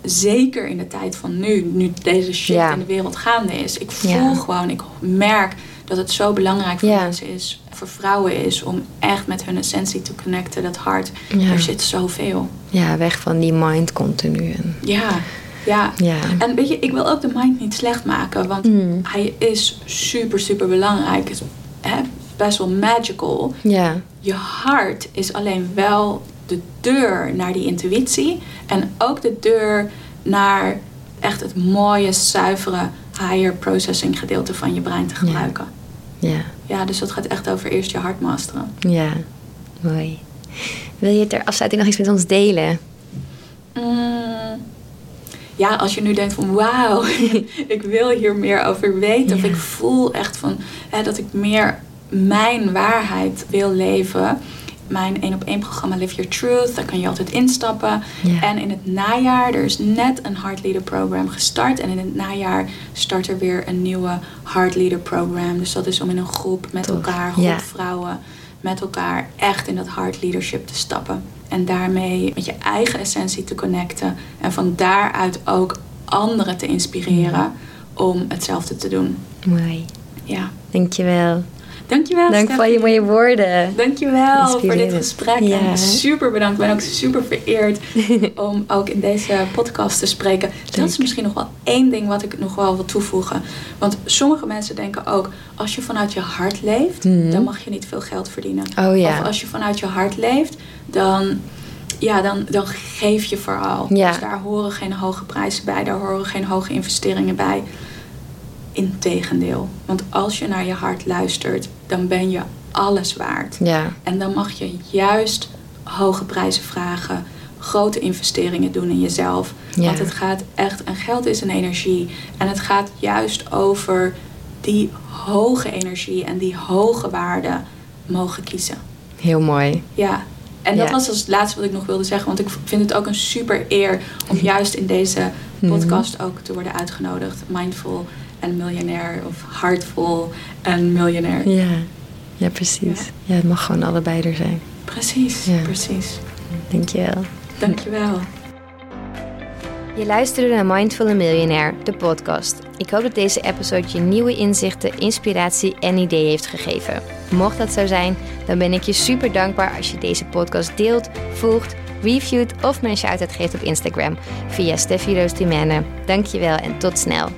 Speaker 1: zeker in de tijd van nu, nu deze shit
Speaker 2: Ja.
Speaker 1: in de wereld gaande is. Ik voel gewoon, ik merk dat het zo belangrijk voor mensen is, voor vrouwen is, om echt met hun essentie te connecten, dat hart.
Speaker 2: Ja.
Speaker 1: Er zit zoveel.
Speaker 2: ja, weg van die mind continu. En,
Speaker 1: Ja, ja.
Speaker 2: ja.
Speaker 1: En weet je, ik wil ook de mind niet slecht maken, want
Speaker 2: Mm.
Speaker 1: hij is super, super belangrijk. Is, hè, best wel magical.
Speaker 2: ja.
Speaker 1: Je hart is alleen wel de deur naar die intuïtie. En ook de deur naar echt het mooie, zuivere, higher processing gedeelte van je brein te gebruiken. Ja,
Speaker 2: Ja.
Speaker 1: dus dat gaat echt over eerst je hart masteren.
Speaker 2: Ja. Mooi. Wil je ter afsluiting nog iets met ons delen?
Speaker 1: Mm, ja, als je nu denkt van wauw, *laughs* ik wil hier meer over weten. Of ik voel echt van hè, dat ik meer mijn waarheid wil leven. Mijn één op één programma Live Your Truth, daar kan je altijd instappen. En in het najaar, er is net een Heart Leader program gestart. En in het najaar start er weer een nieuwe Heart Leader program. Dus dat is om in een groep met
Speaker 2: Tof.
Speaker 1: elkaar, groep vrouwen, met elkaar echt in dat Heart Leadership te stappen. En daarmee met je eigen essentie te connecten. En van daaruit ook anderen te inspireren om hetzelfde te doen.
Speaker 2: Mooi.
Speaker 1: Ja.
Speaker 2: Dankjewel.
Speaker 1: Dankjewel,
Speaker 2: Dank voor je mooie woorden.
Speaker 1: Dankjewel voor dit gesprek.
Speaker 2: Ja.
Speaker 1: En super bedankt. Ik ben ook super vereerd *laughs* om ook in deze podcast te spreken. Dat is misschien nog wel één ding wat ik nog wel wil toevoegen. Want sommige mensen denken ook, als je vanuit je hart leeft,
Speaker 2: Mhm.
Speaker 1: dan mag je niet veel geld verdienen.
Speaker 2: Oh ja.
Speaker 1: Of als je vanuit je hart leeft, dan, ja, dan, dan geef je vooral.
Speaker 2: Ja.
Speaker 1: Dus daar horen geen hoge prijzen bij, daar horen geen hoge investeringen bij. Integendeel. Want als je naar je hart luistert, dan ben je alles waard.
Speaker 2: Ja.
Speaker 1: En dan mag je juist hoge prijzen vragen, grote investeringen doen in jezelf.
Speaker 2: Ja.
Speaker 1: Want het gaat echt, en geld is een energie. En het gaat juist over die hoge energie en die hoge waarde mogen kiezen.
Speaker 2: Heel mooi.
Speaker 1: Ja. En dat
Speaker 2: Ja.
Speaker 1: was als het laatste wat ik nog wilde zeggen. Want ik vind het ook een super eer om juist in deze
Speaker 2: Mhm.
Speaker 1: podcast ook te worden uitgenodigd. Mindful en miljonair of heartful en miljonair.
Speaker 2: Ja. Ja, precies. Ja, het mag gewoon allebei er zijn.
Speaker 1: Precies,
Speaker 2: Ja.
Speaker 1: precies.
Speaker 2: Dankjewel.
Speaker 1: Dankjewel.
Speaker 2: Je luisterde naar Mindful and Millionaire, de podcast. Ik hoop dat deze episode je nieuwe inzichten, inspiratie en ideeën heeft gegeven. Mocht dat zo zijn, dan ben ik je super dankbaar als je deze podcast deelt, volgt, reviewt of me een shout-out geeft op Instagram via Steffi Roos. Dankjewel en tot snel.